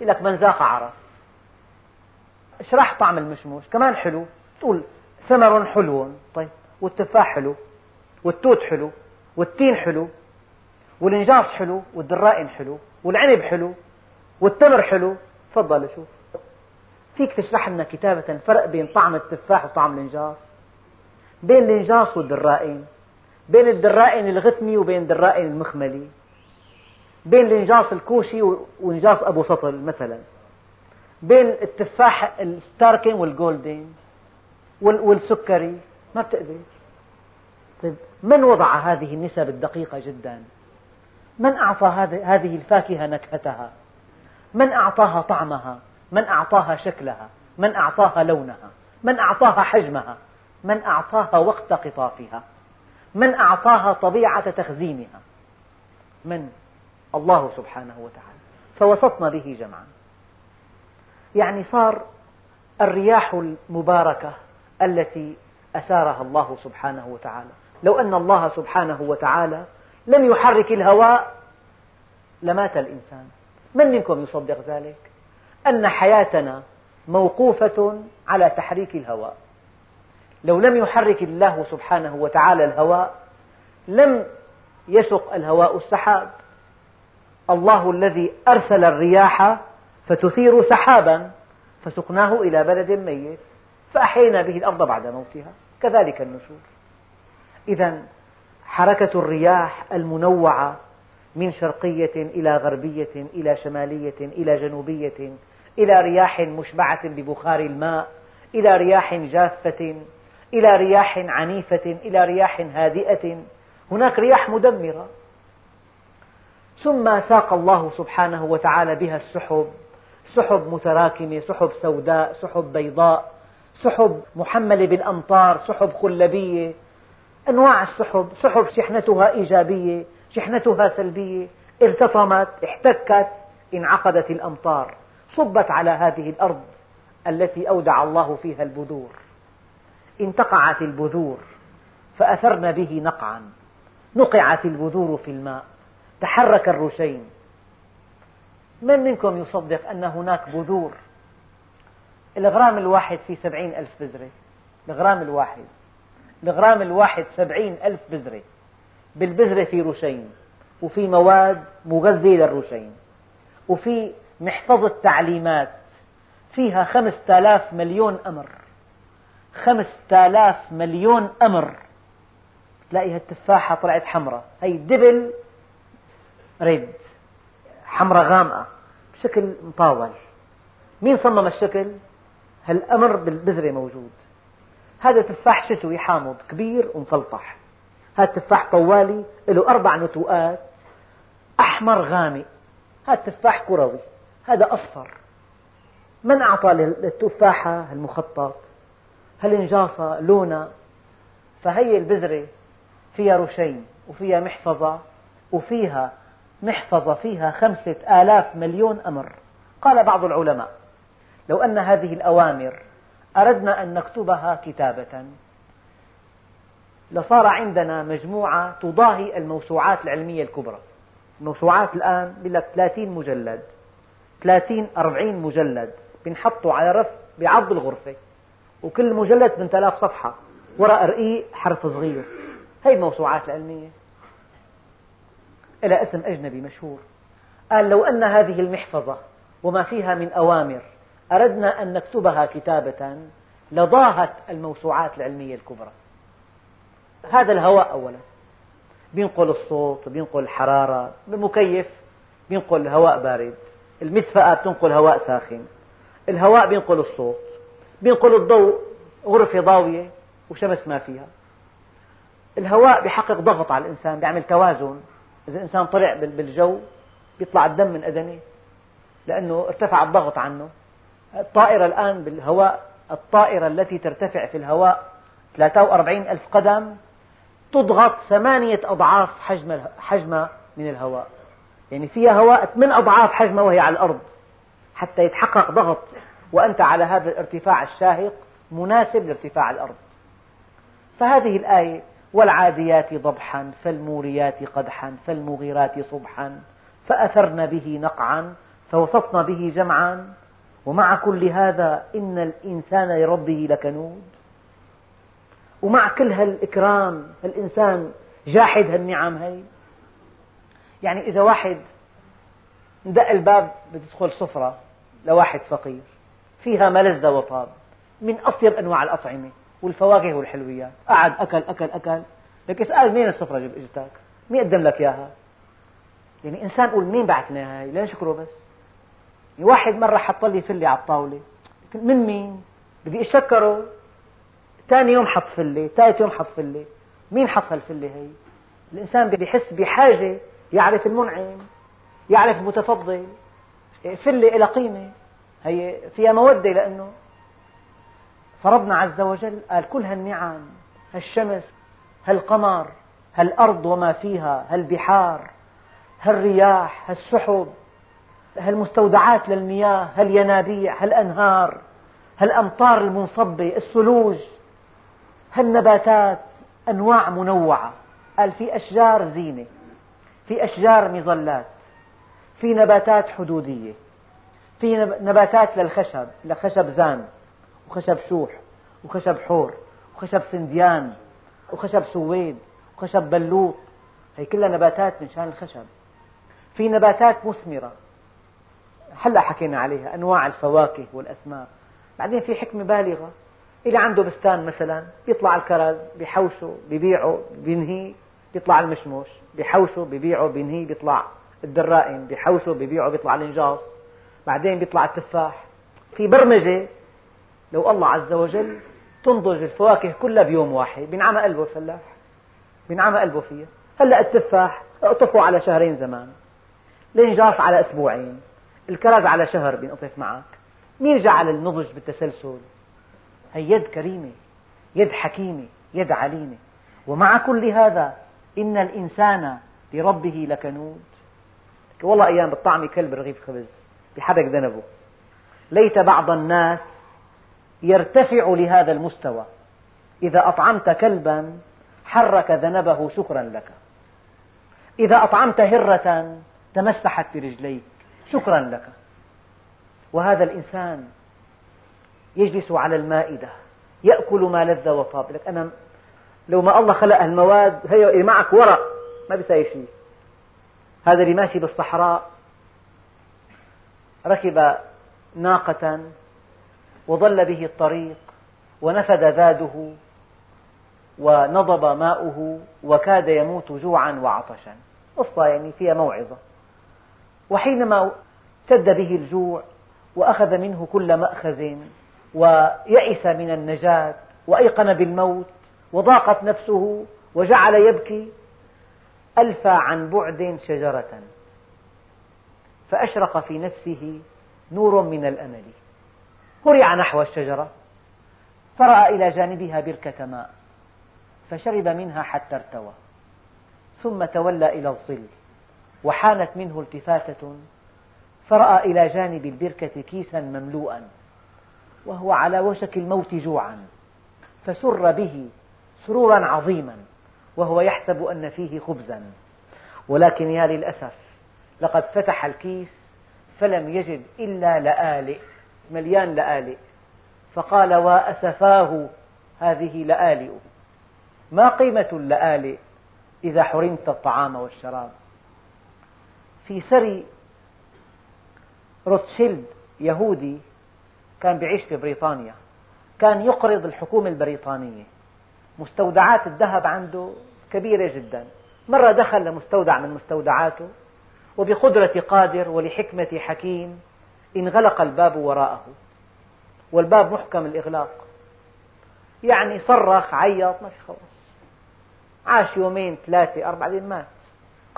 يقول لك من ذاق عرف. اشرح طعم المشموش كمان حلو. تقول ثمر حلو. طيب. والتفاح حلو. والتوت حلو. والتين حلو. والإنجاص حلو. والدرائن حلو. والعنب حلو. والتمر حلو. تفضل شوف. فيك تشرح لنا كتابة الفرق بين طعم التفاح وطعم الإنجاص؟ بين الإنجاص والدرائن. بين الدراقن الغثمي وبين الدراقن المخملي. بين الإنجاص الكوشي وإنجاص أبو سطل مثلا. بين التفاح ال Starking وال Golden والسكري ما بتقدر. طيب من وضع هذه النسب الدقيقة جدا؟ من أعطى هذه الفاكهة نكهتها؟ من أعطاها طعمها؟ من أعطاها شكلها؟ من أعطاها لونها؟ من أعطاها حجمها؟ من أعطاها وقت قطافها؟ من أعطاها طبيعة تخزينها؟ من؟ الله سبحانه وتعالى. فوسطنا به جمعا. يعني صار الرياح المباركة التي أثارها الله سبحانه وتعالى. لو أن الله سبحانه وتعالى لم يحرك الهواء لمات الإنسان. من منكم يصدق ذلك؟ أن حياتنا موقوفة على تحريك الهواء. لو لم يحرك الله سبحانه وتعالى الهواء لم يسق الهواء السحاب. الله الذي أرسل الرياح فتثير سحابا فسقناه إلى بلد ميت. فأحيينا به الأرض بعد موتها. كذلك النشور. إذا حركة الرياح المنوعة من شرقية إلى غربية إلى شمالية إلى جنوبية إلى رياح مشبعة ببخار الماء إلى رياح جافة إلى رياح عنيفة إلى رياح هادئة. هناك رياح مدمرة. ثم ساق الله سبحانه وتعالى بها السحب. سحب متراكمة سحب سوداء سحب بيضاء. سحب محملة بالأمطار سحب خلبية أنواع السحب سحب شحنتها إيجابية شحنتها سلبية ارتطمت احتكت انعقدت الأمطار صبت على هذه الأرض التي أودع الله فيها البذور. انتقعت البذور فأثرن به نقعا. نقعت البذور في الماء. تحرك الرشين. من منكم يصدق أن هناك بذور؟ الغرام الواحد فيه سبعين ألف بذرة. الغرام الواحد. الغرام الواحد سبعين ألف بذرة. بالبذرة في رشين وفي مواد مغذية للرشين وفي محفظة تعليمات. فيها خمسة آلاف مليون أمر. خمسة آلاف مليون أمر. تلاقي هالتفاحة طلعت حمراء. هي دبل ريد. حمراء غامقة. بشكل مطاول مين صمم الشكل؟ هالأمر بالبذرة موجود. هذا تفاح شتوي حامض كبير ومفلطح. هذا تفاح طوالي له أربع نتوءات أحمر غامق. هذا تفاح كروي هذا أصفر. من أعطى للتفاحة المخطط هالنجاصة لونها فهي البذرة فيها رشين وفيها محفظة وفيها محفظة فيها خمسة آلاف مليون أمر. قال بعض العلماء. لو أن هذه الأوامر أردنا أن نكتبها كتابة. لصار عندنا مجموعة تضاهي الموسوعات العلمية الكبرى. الموسوعات الآن لك 30 مجلد 30 40 مجلد بينحطوا على رف بعرض الغرفة وكل مجلد 8000 صفحة ورق رقيق حرف صغير. هي الموسوعات العلمية. إلى اسم أجنبي مشهور. قال لو أن هذه المحفظة وما فيها من أوامر أردنا أن نكتبها كتابة لضاهت الموسوعات العلمية الكبرى. هذا الهواء أولا. بينقل الصوت بينقل الحرارة المكيف بينقل هواء بارد. المدفأة بتنقل هواء ساخن. الهواء بينقل الصوت. بينقل الضوء غرفة ضاوية وشمس ما فيها. الهواء بيحقق ضغط على الإنسان بيعمل توازن. إذا الإنسان طلع بالجو بيطلع الدم من أذنه لأنه ارتفع الضغط عنه. الطائرة الآن بالهواء الطائرة التي ترتفع في الهواء 43 ألف قدم تضغط ثمانية أضعاف حجم حجمها من الهواء. يعني فيها هواء ثمان أضعاف حجمها وهي على الأرض. حتى يتحقق ضغط وأنت على هذا الارتفاع الشاهق مناسب لارتفاع الأرض. فهذه الآية والعاديات ضبحا فالموريات قدحا فالمغيرات صبحا فأثرن به نقعا فوسطن به جمعا ومع كل هذا إن الإنسان لربه لكنود. ومع كل هالإكرام الإنسان جاحد هالنعم هي يعني إذا واحد دق الباب بتدخل سفرة لواحد فقير فيها ما لذ وطاب من أطيب أنواع الأطعمة والفواكه والحلويات. قعد أكل أكل أكل. لك اسأل مين السفرة اجتك مين قدم لك إياها؟ يعني إنسان يقول مين بعث لنا هاي؟ لا نشكره بس. واحد مرة حط لي فلة على الطاولة. من مين؟ بدي أشكره. ثاني يوم حط فلة ثالث يوم حط فلة مين حط هالفلة هي؟ الإنسان بيحس بحاجة يعرف المنعم يعرف المتفضل. فلة إلى قيمة. هي فيها مودة لأنه فربنا عز وجل قال كل هالنعم هالشمس هالقمر هالأرض وما فيها هالبحار هالرياح هالسحب هالمستودعات للمياه؟ هالينابيع هالأنهار هالأمطار المنصبة الثلوج هالنباتات أنواع منوعة. قال في أشجار زينة في أشجار مظلات في نباتات حدودية في نباتات للخشب لخشب زان وخشب شوح وخشب حور وخشب سنديان وخشب سويد وخشب بلوط. هي كلها نباتات من شان الخشب. في نباتات مثمرة. هلا حكينا عليها أنواع الفواكه والأسماك. بعدين في حكمة بالغة اللي عنده بستان مثلا بيطلع الكرز بيحوشه بيبيعه بينهي بيطلع المشمش بيحوشه بيبيعه بينهي بيطلع الدرائم بيحوشه بيبيعه بيطلع الإنجاص. بعدين بيطلع التفاح. في برمجة لو الله عز وجل تنضج الفواكه كلها بيوم واحد بينعمى قلبه الفلاح بينعمى قلبه فيها. هلأ التفاح اقطفه على شهرين زمان الإنجاص على أسبوعين. الكرز على شهر بينقطف معك مين جعل النضج بالتسلسل؟ هي يد كريمة يد حكيمة يد عليمة. ومع كل هذا إن الإنسان لربه لكنود. والله أيام بالطعم كلب رغيف خبز بحرك ذنبه. ليت بعض الناس يرتفع لهذا المستوى. إذا أطعمت كلبا حرك ذنبه شكرا لك. إذا أطعمت هرة تمسحت برجليك. شكرا لك. وهذا الإنسان يجلس على المائدة يأكل ما لذ وطاب لك. أنا لو ما الله خلق المواد هي معك ورق ما بيساوي شيء. هذا اللي ماشي بالصحراء ركب ناقة وضل به الطريق ونفد ذاده ونضب ماؤه وكاد يموت جوعا وعطشا. قصة يعني فيها موعظة. وحينما اشتد به الجوع وأخذ منه كل مأخذ ويئس من النجاة وأيقن بالموت وضاقت نفسه وجعل يبكي ألفى عن بعد شجرة. فأشرق في نفسه نور من الأمل. هرع نحو الشجرة فرأى إلى جانبها بركة ماء فشرب منها حتى ارتوى ثم تولى إلى الظل. وحانت منه التفاتة فرأى إلى جانب البركة كيسا مملوءا وهو على وشك الموت جوعا فسر به سرورا عظيما وهو يحسب أن فيه خبزا. ولكن يا للأسف لقد فتح الكيس فلم يجد إلا لآلئ مليان لآلئ فقال وأسفاه هذه لآلئ ما قيمة اللآلئ إذا حرمت الطعام والشراب؟ في سري روتشيلد يهودي كان يعيش في بريطانيا كان يقرض الحكومة البريطانية. مستودعات الذهب عنده كبيرة جدا. مرة دخل لمستودع من مستودعاته وبقدرة قادر ولحكمة حكيم انغلق الباب وراءه. والباب محكم الإغلاق. يعني صرخ عيط ما في خلاص عاش يومين ثلاثة أربعة بعدين مات.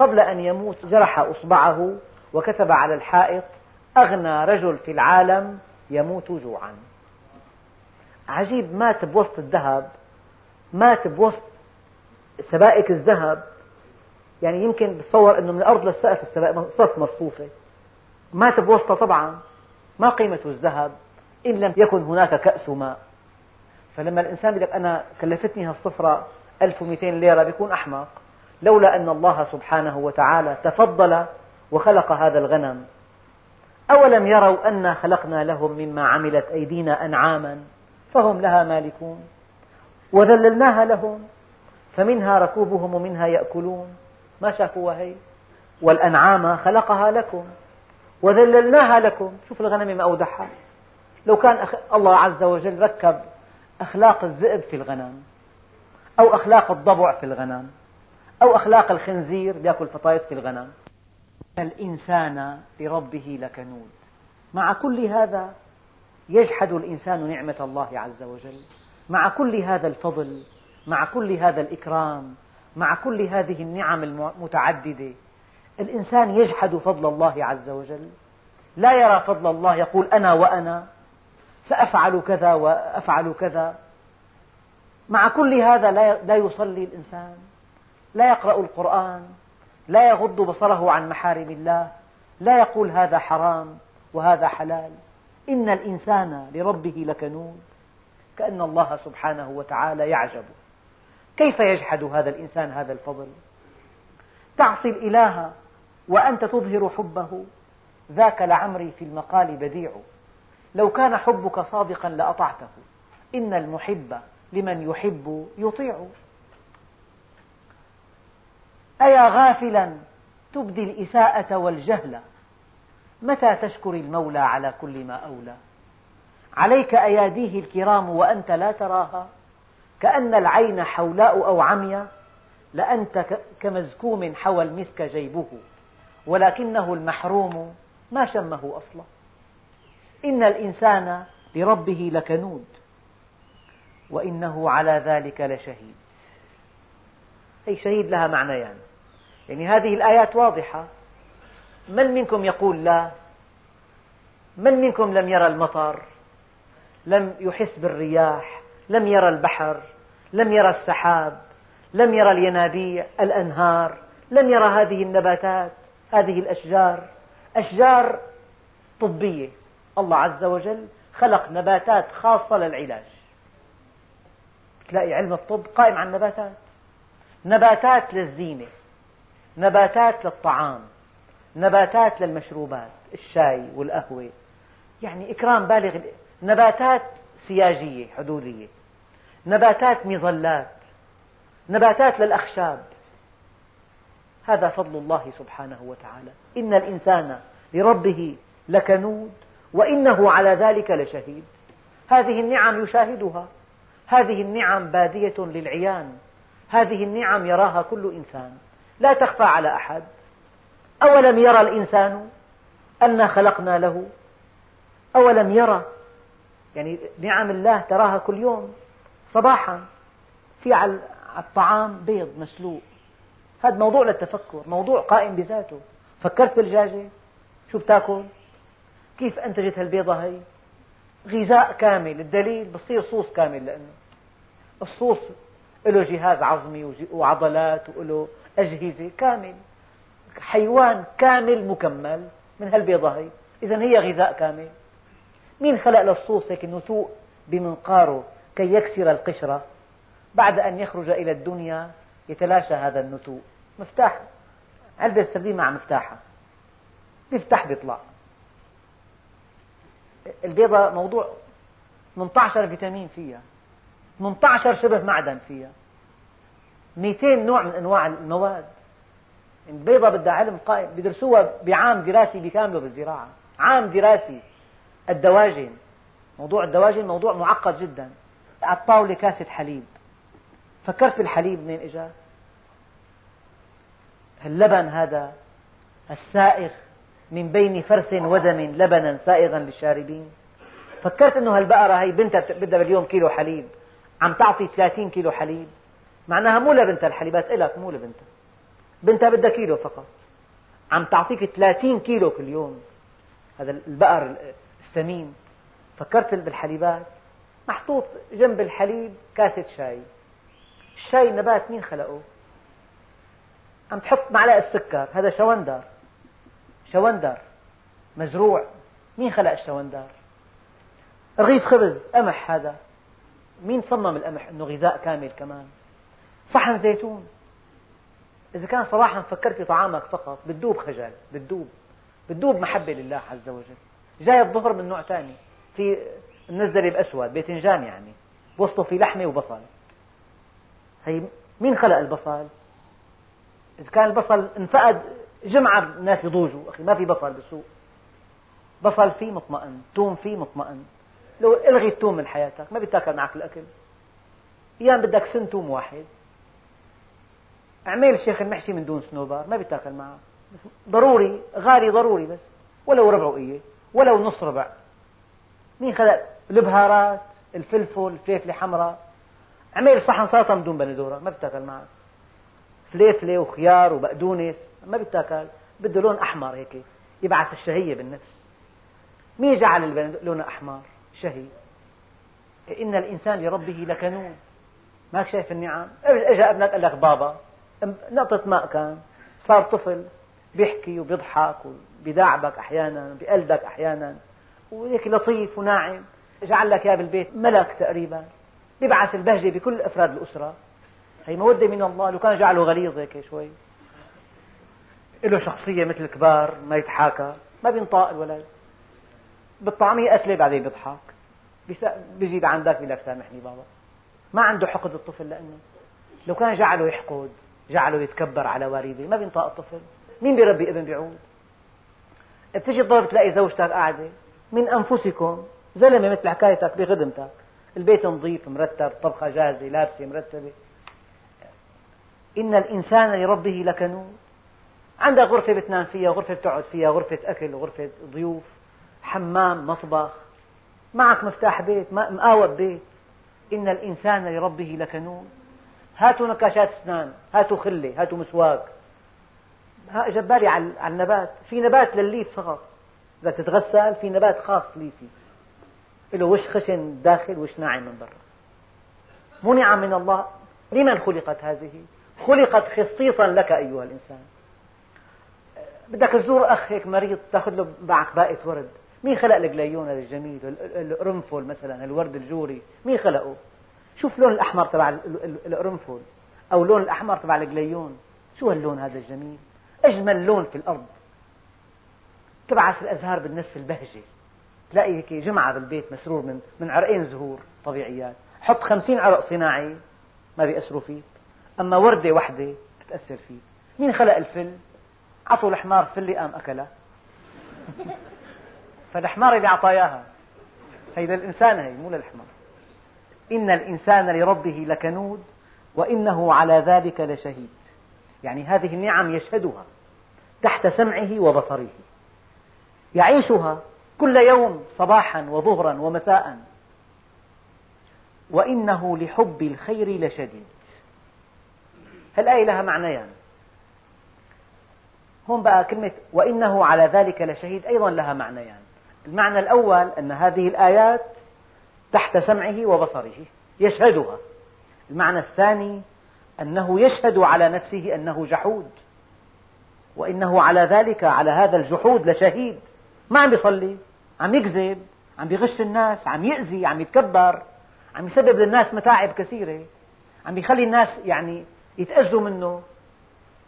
قبل أن يموت جرح أصبعه وكتب على الحائط أغنى رجل في العالم يموت جوعا. عجيب مات بوسط الذهب مات بوسط سبائك الذهب. يعني يمكن بتصور أنه من الأرض للسقف السقف مصفوفة. مات بوسطها طبعا ما قيمة الذهب. إن لم يكن هناك كأس ماء. فلما الإنسان يقول لك أنا كلفتني هالصفرة 1200 ليرة بيكون أحمق. لولا أن الله سبحانه وتعالى تفضل وخلق هذا الغنم. أولم يروا أنا خلقنا لهم مما عملت أيدينا أنعاما فهم لها مالكون. وذللناها لهم فمنها ركوبهم ومنها يأكلون. ما شافوها هي والأنعام خلقها لكم. وذللناها لكم. شوف الغنم ما أودعها لو كان الله عز وجل ركب أخلاق الذئب في الغنم أو أخلاق الضبع في الغنم أو أخلاق الخنزير يأكل فطايس في الغنم. الإنسان لربه لكنود. مع كل هذا يجحد الإنسان نعمة الله عز وجل. مع كل هذا الفضل مع كل هذا الإكرام مع كل هذه النعم المتعددة الإنسان يجحد فضل الله عز وجل. لا يرى فضل الله يقول أنا وأنا سأفعل كذا وأفعل كذا. مع كل هذا لا يصلي الإنسان. لا يقرأ القرآن لا يغض بصره عن محارم الله لا يقول هذا حرام وهذا حلال. إن الإنسان لربه لكنود. كأن الله سبحانه وتعالى يعجب. كيف يجحد هذا الإنسان هذا الفضل؟ تعصي الإله وأنت تظهر حبه. ذاك لعمري في المقال بديع. لو كان حبك صادقا لأطعته. إن المحب لمن يحب يطيع. أيا غافلا تبدي الإساءة والجهل. متى تشكر المولى على كل ما أولى؟ عليك أياديه الكرام وأنت لا تراها؟ كأن العين حولاء أو عميا لأنت كمزكوم حوى المسك جيبه ولكنه المحروم ما شمه أصلا. إن الإنسان لربه لكنود وإنه على ذلك لشهيد. أي شهيد لها معنيان. يعني. يعني هذه الآيات واضحة. من منكم يقول لا؟ من منكم لم يرى المطر؟ لم يحس بالرياح؟ لم يرى البحر؟ لم يرى السحاب؟ لم يرى الينابيع؟ الأنهار؟ لم يرى هذه النباتات؟ هذه الأشجار؟ أشجار طبية. الله عز وجل خلق نباتات خاصة للعلاج. تلاقي علم الطب قائم على النباتات. نباتات للزينة. نباتات للطعام نباتات للمشروبات الشاي والقهوة. يعني إكرام بالغ نباتات سياجية حدودية. نباتات مظلات. نباتات للأخشاب. هذا فضل الله سبحانه وتعالى. إن الإنسان لربه لكنود وإنه على ذلك لشهيد. هذه النعم يشاهدها. هذه النعم بادية للعيان. هذه النعم يراها كل إنسان. لا تخفى على أحد. أولم يرى الإنسان أنا خلقنا له؟ أولم يرى؟ يعني نعم الله تراها كل يوم صباحا في على الطعام بيض مسلوق. هذا موضوع للتفكر موضوع قائم بذاته. فكرت بالدجاجة شو بتاكل؟ كيف أنتجت هالبيضة هي غذاء كامل الدليل بصير صوص كامل لأنه. الصوص له جهاز عظمي وعضلات وله أجهزة كامل حيوان كامل مكمل من هالبيضة هي إذا هي غذاء كامل. مين خلق للصوص هيك نتوء بمنقاره كي يكسر القشرة؟ بعد أن يخرج إلى الدنيا يتلاشى هذا النتوء. مفتاح. علبة السردين مع مفتاحها. بيفتح بيطلع. البيضة موضوع 18 فيتامين فيها. 18 شبه معدن فيها. 200 نوع من أنواع المواد. البيضة بدها علم قائم بيدرسوها بعام دراسي بكامله بالزراعة. عام دراسي. الدواجن. موضوع الدواجن موضوع معقد جدا. على الطاولة كاسة حليب. فكرت بالحليب منين اجى؟ اللبن هذا السائغ من بين فرث ودم لبنا سائغا للشاربين. فكرت إنه هالبقرة هي بنتها بدها باليوم كيلو حليب. عم تعطي 30 كيلو حليب. معناها مو لبنتها الحليبات إلك مو لبنتها. بنتها بدها كيلو فقط. عم تعطيك 30 كيلو كل يوم. هذا البقر الثمين. فكرت بالحليبات؟ محطوط جنب الحليب كاسة شاي. الشاي نبات مين خلقه؟ عم تحط معلقة سكر. هذا شوندر. شوندر. مزروع. مين خلق الشوندر؟ رغيف خبز. قمح هذا. مين صمم القمح أنه غذاء كامل كمان؟ صحن زيتون. إذا كان صباحا فكرت بطعامك فقط بتدوب خجل بتدوب بتدوب محبة لله عز وجل. جاي الظهر من نوع ثاني في منزلة بأسود باذنجان يعني. وسطه في لحمة وبصل. هي مين خلق البصل؟ إذا كان البصل انفقد جمعة الناس يضوجوا. أخي ما في بصل بالسوق. بصل فيه مطمئن توم فيه مطمئن. لو إلغي التوم من حياتك ما بيتاكل معك الأكل. أيام بدك سن توم واحد. اعمل شيخ المحشي من دون سنوبر ما بيتاكل معك ضروري غالي ضروري بس. ولو ربع إيه ولو نص ربع. مين خلق البهارات الفلفل الفلفلة حمراء؟ اعمل صحن سلطة من دون بندورة ما بتاكل معك فليفلة وخيار وبقدونس ما بتاكل بده لون أحمر هيك يبعث الشهية بالنفس. مين جعل لونه أحمر؟ شهي. إن الإنسان لربه لكنود ما شايف النعم؟ اجى ابنك قال لك بابا. نقطة ماء كان. صار طفل بيحكي وبيضحك وبيداعبك أحيانا بقلبك أحيانا. وهيك لطيف وناعم. جعل لك إياه بالبيت ملك تقريبا. بيبعث البهجة بكل أفراد الأسرة. هي مودة من الله. لو كان جعله غليظ هيك شوي. له شخصية مثل الكبار ما يتحاكى ما بينطاق الولد. بالطعمية قتلة بعدين بيضحك. بيجي لعندك بيقول لك سامحني بابا. ما عنده حقد الطفل لأنه لو كان جعله يحقد. جعله يتكبر على والده ما بينطاق الطفل. مين بيربي ابن بيعود بتجي الضرب تلاقي زوجتك قاعدة. من أنفسكم. زلمة مثل حكايتك بخدمتك. البيت نظيف مرتب طبخة جاهزة لابسة مرتبة. إن الإنسان لربه لكنود. عندك غرفة بتنام فيها غرفة بتقعد فيها غرفة أكل غرفة ضيوف حمام مطبخ. معك مفتاح بيت مقاوب بيت. إن الإنسان لربه لكنود. هاتوا نكاشات أسنان هاتوا خلة هاتوا مسواك. جبالي على النبات. في نبات للليف فقط. إذا تتغسل في نبات خاص ليفي. له وش خشن داخل وش ناعم من برا. مو نعم من الله. لمن خلقت هذه؟ خلقت خصيصا لك أيها الإنسان. بدك تزور أخ هيك مريض تأخذ له معك باقة ورد. مين خلق الجليون الجميل القرنفل مثلا الورد الجوري؟ مين خلقه؟ شوف لون الأحمر تبع القرنفل أو لون الأحمر تبع الجليون. شو هاللون هذا الجميل؟ أجمل لون في الأرض. تبعث الأزهار بالنفس البهجة. تلاقي هيك جمعة بالبيت مسرور من من عرقين زهور طبيعيات. حط خمسين عرق صناعي ما بيأثروا فيك. أما وردة واحدة بتأثر فيك. مين خلق الفل؟ عطوا الحمار فلة قام أكلها. فالحمار اللي أعطى إياها هي للإنسان هي مو للحمار. إن الإنسان لربه لكنود وإنه على ذلك لشهيد. يعني هذه النعم يشهدها تحت سمعه وبصره. يعيشها كل يوم صباحا وظهرا ومساء. وإنه لحب الخير لشديد. الآية لها معنيان؟ هون بقى كلمة وإنه على ذلك لشهيد أيضا لها معنيان. المعنى الأول أن هذه الآيات تحت سمعه وبصره. يشهدها. المعنى الثاني أنه يشهد على نفسه أنه جحود. وإنه على ذلك على هذا الجحود لشهيد. ما عم بيصلي عم يكذب عم بيغش الناس عم يأذي عم يتكبر عم يسبب للناس متاعب كثيرة. عم يخلي الناس يعني يتأذوا منه.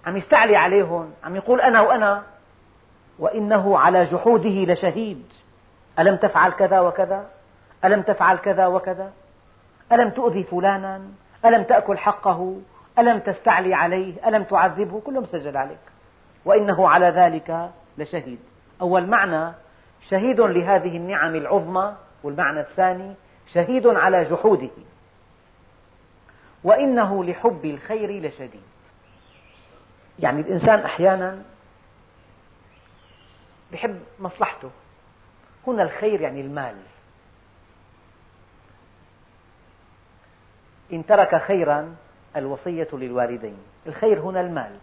عم يستعلي عليهم عم يقول أنا وأنا. وإنه على جحوده لشهيد. ألم تفعل كذا وكذا؟ ألم تفعل كذا وكذا؟ ألم تؤذي فلانا؟ ألم تأكل حقه؟ ألم تستعلي عليه؟ ألم تعذبه؟ كله مسجل عليك. وإنه على ذلك لشهيد. أول معنى شهيد لهذه النعم العظمى والمعنى الثاني شهيد على جحوده. وإنه لحب الخير لشديد. يعني الإنسان أحيانا يحب مصلحته. هنا الخير يعني المال. إن ترك خيرا الوصية للوالدين. الخير هنا المال.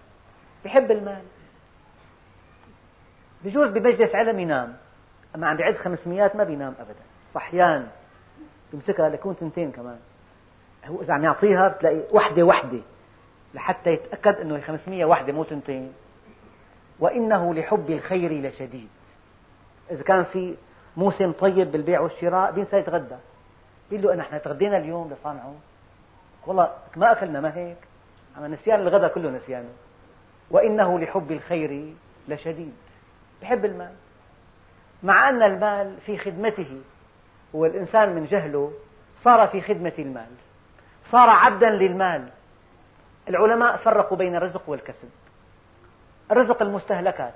يحب المال. بجوز بمجلس علم ينام. أما عم بيعد خمسميات ما بينام أبدا. صحيان. يمسكها ليكون تنتين كمان. هو إذا عم يعطيها بتلاقي وحدة وحدة. لحتى يتأكد أنه الخمسمية وحدة مو تنتين. وإنه لحب الخير لشديد. إذا كان في موسم طيب بالبيع والشراء بينسى يتغدى. بيقول له نحن تغدينا اليوم لصانعه. والله ما أكلنا ما هيك. أما نسيان الغداء كله نسيانه وإنه لحب الخير لشديد. يحب المال. مع أن المال في خدمته والإنسان من جهله صار في خدمة المال. صار عبدا للمال. العلماء فرقوا بين الرزق والكسب. الرزق المستهلكات.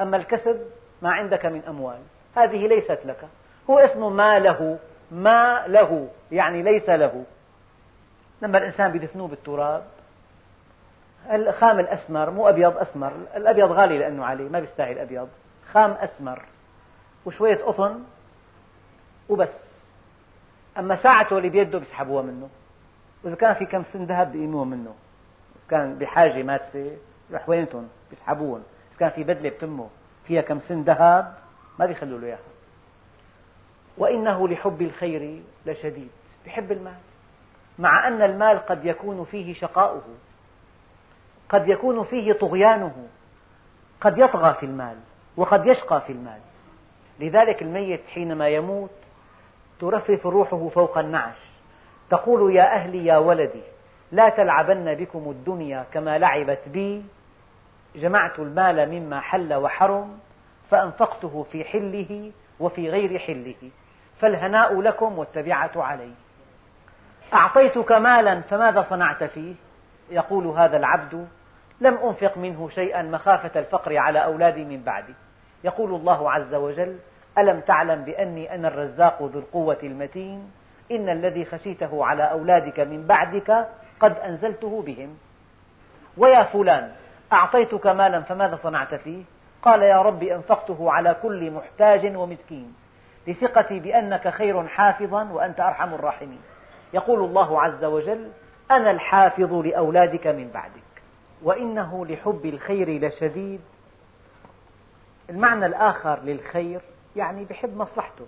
أما الكسب ما عندك من أموال. هذه ليست لك. هو اسمه ما له. ما له. يعني ليس له. لما الإنسان بيدفنوه بالتراب الخام الأسمر مو أبيض أسمر الأبيض غالي لأنه عليه ما بيستاهل أبيض خام أسمر وشوية قطن وبس. أما ساعته اللي بيده بيسحبوها منه وإذا كان في كم سن ذهب بيقيموها منه. إذا كان بحاجة ماسة يروح وينتهم بيسحبوهم. إذا كان في بدلة بتمه فيها كم سن ذهب ما بيخلوا له إياها. وإنه لحب الخير لشديد بحب المال. مع أن المال قد يكون فيه شقاؤه قد يكون فيه طغيانه قد يطغى في المال وقد يشقى في المال. لذلك الميت حينما يموت ترفرف روحه فوق النعش تقول يا أهلي يا ولدي لا تلعبن بكم الدنيا كما لعبت بي جمعت المال مما حل وحرم فأنفقته في حله وفي غير حله فالهناء لكم والتبعة علي. أعطيتك مالا فماذا صنعت فيه؟ يقول هذا العبد لم أنفق منه شيئا مخافة الفقر على أولادي من بعدي. يقول الله عز وجل ألم تعلم بأني أنا الرزاق ذو القوة المتين؟ إن الذي خشيته على أولادك من بعدك قد أنزلته بهم. ويا فلان أعطيتك مالا فماذا صنعت فيه؟ قال يا رب أنفقته على كل محتاج ومسكين. لثقتي بأنك خير حافظا وأنت أرحم الراحمين. يقول الله عز وجل أنا الحافظ لأولادك من بعدك وإنه لحب الخير لشديد. المعنى الآخر للخير يعني يحب مصلحته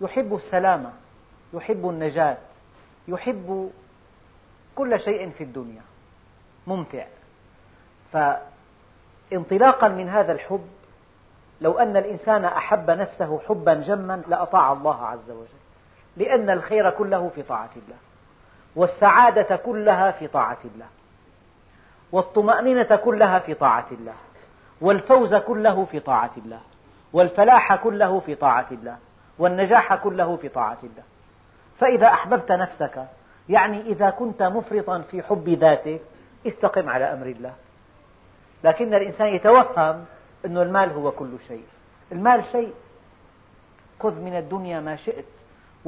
يحب السلامة يحب النجاة يحب كل شيء في الدنيا. ممتع. فانطلاقا من هذا الحب لو أن الإنسان أحب نفسه حبا جما لأطاع الله عز وجل. لأن الخير كله في طاعة الله والسعادة كلها في طاعة الله والطمأنينة كلها في طاعة الله والفوز كله في طاعة الله والفلاح كله في طاعة الله والنجاح كله في طاعة الله. فإذا أحببت نفسك يعني إذا كنت مفرطا في حب ذاتك استقم على أمر الله. لكن الإنسان يتوهم أن المال هو كل شيء. المال شيء. خذ من الدنيا ما شئت.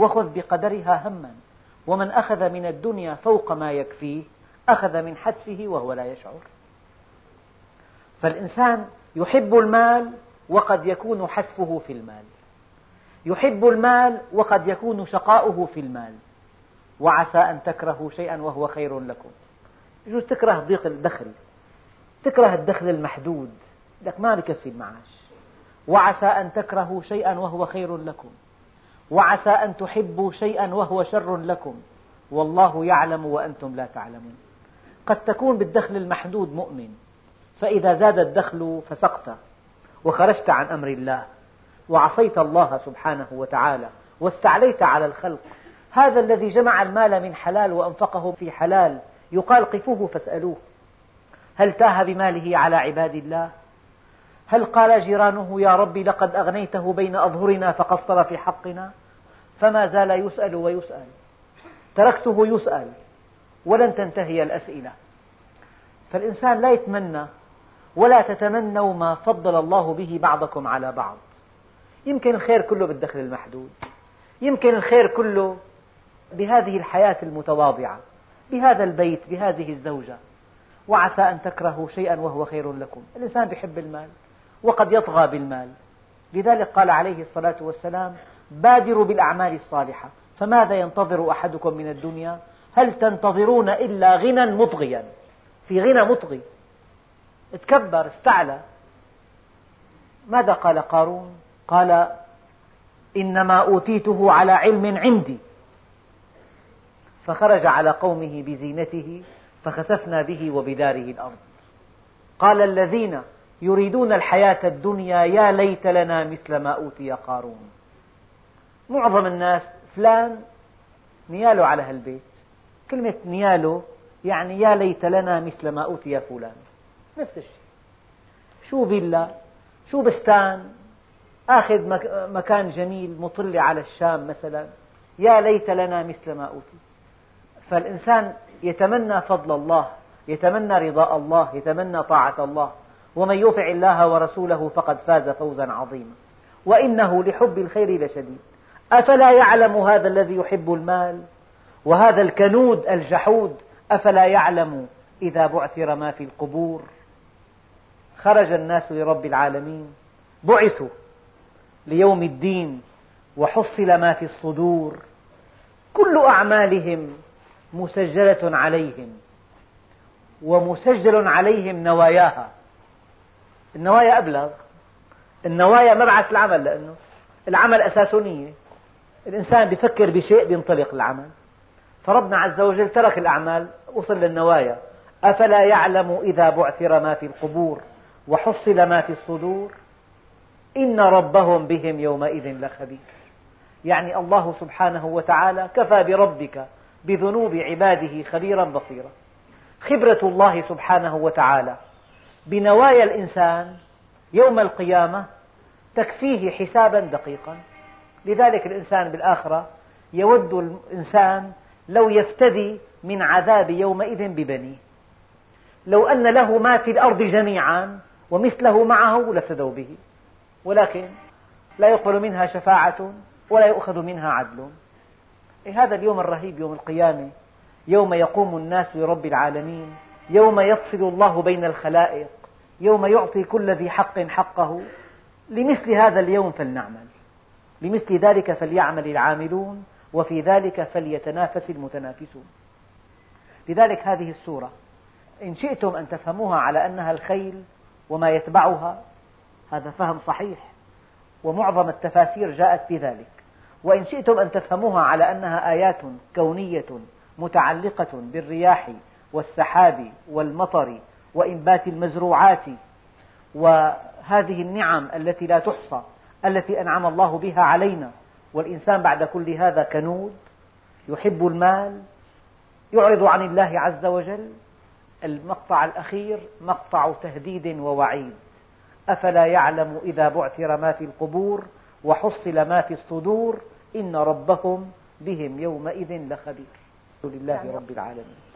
وخذ بقدرها هما. ومن أخذ من الدنيا فوق ما يكفيه أخذ من حتفه وهو لا يشعر. فالإنسان يحب المال وقد يكون حتفه في المال. يحب المال وقد يكون شقاؤه في المال. وعسى أن تكرهوا شيئا وهو خير لكم. يجوز تكره ضيق الدخل تكره الدخل المحدود. لك ما بكفي المعاش. وعسى أن تكرهوا شيئا وهو خير لكم. وعسى أن تحبوا شيئا وهو شر لكم. والله يعلم وأنتم لا تعلمون. قد تكون بالدخل المحدود مؤمن فإذا زاد الدخل فسقت وخرجت عن أمر الله. وعصيت الله سبحانه وتعالى واستعليت على الخلق. هذا الذي جمع المال من حلال وأنفقه في حلال يقال قفوه فاسألوه. هل تاه بماله على عباد الله؟ هل قال جيرانه يا رب لقد أغنيته بين أظهرنا فقصر في حقنا؟ فما زال يسأل ويسأل. تركته يسأل ولن تنتهي الأسئلة. فالإنسان لا يتمنى ولا تتمنوا ما فضل الله به بعضكم على بعض. يمكن الخير كله بالدخل المحدود. يمكن الخير كله بهذه الحياة المتواضعة بهذا البيت بهذه الزوجة. وعسى أن تكرهوا شيئا وهو خير لكم. الإنسان يحب المال. وقد يطغى بالمال. لذلك قال عليه الصلاة والسلام بادروا بالأعمال الصالحة. فماذا ينتظر أحدكم من الدنيا؟ هل تنتظرون إلا غنى مطغيا؟ في غنى مطغي. تكبر استعلى. ماذا قال قارون؟ قال إنما أوتيته على علم عندي. فخرج على قومه بزينته فخسفنا به وبداره الأرض. قال الذين يريدون الحياة الدنيا يا ليت لنا مثل ما أوتي قارون. معظم الناس فلان نياله على هالبيت. كلمة نياله يعني يا ليت لنا مثل ما أوتي فلان. نفس الشيء. شو فيلا؟ شو بستان؟ آخذ مكان جميل مطل على الشام مثلا. يا ليت لنا مثل ما أوتي. فالإنسان يتمنى فضل الله يتمنى رضاء الله يتمنى طاعة الله. ومن يطع الله ورسوله فقد فاز فوزا عظيما. وإنه لحب الخير لشديد. أفلا يعلم هذا الذي يحب المال؟ وهذا الكنود الجحود أفلا يعلم إذا بعثر ما في القبور؟ خرج الناس لرب العالمين بعثوا ليوم الدين وحصل ما في الصدور. كل أعمالهم مسجلة عليهم ومسجل عليهم نواياها. النوايا أبلغ. النوايا مبعث العمل لأنه العمل أساسه نية الإنسان بيفكر بشيء بينطلق العمل. فربنا عز وجل ترك الأعمال وصل للنوايا. أفلا يعلم إذا بعثر ما في القبور وحصل ما في الصدور؟ إن ربهم بهم يومئذ لخبير. يعني الله سبحانه وتعالى كفى بربك بذنوب عباده خبيرا بصيرا. خبرة الله سبحانه وتعالى بنوايا الإنسان يوم القيامة تكفيه حسابا دقيقا. لذلك الإنسان بالآخرة يود الإنسان لو يفتدي من عذاب يومئذ ببنيه. لو أن له ما في الأرض جميعا ومثله معه لافتدوا به. ولكن لا يقبل منها شفاعة ولا يؤخذ منها عدل. إيه هذا اليوم الرهيب يوم القيامة يوم يقوم الناس لرب العالمين يوم يفصل الله بين الخلائق يوم يعطي كل ذي حق حقه. لمثل هذا اليوم فلنعمل. لمثل ذلك فليعمل العاملون وفي ذلك فليتنافس المتنافسون. لذلك هذه السورة إن شئتم أن تفهموها على أنها الخيل وما يتبعها هذا فهم صحيح ومعظم التفاسير جاءت بذلك. وإن شئتم أن تفهموها على أنها آيات كونية متعلقة بالرياح والسحاب والمطر وإنبات المزروعات وهذه النعم التي لا تحصى التي أنعم الله بها علينا. والإنسان بعد كل هذا كنود يحب المال يعرض عن الله عز وجل. المقطع الأخير مقطع تهديد ووعيد. أفلا يعلم إذا بعثر ما في القبور وحصل ما في الصدور إن ربهم بهم يومئذ لخبير. لله رب العالمين.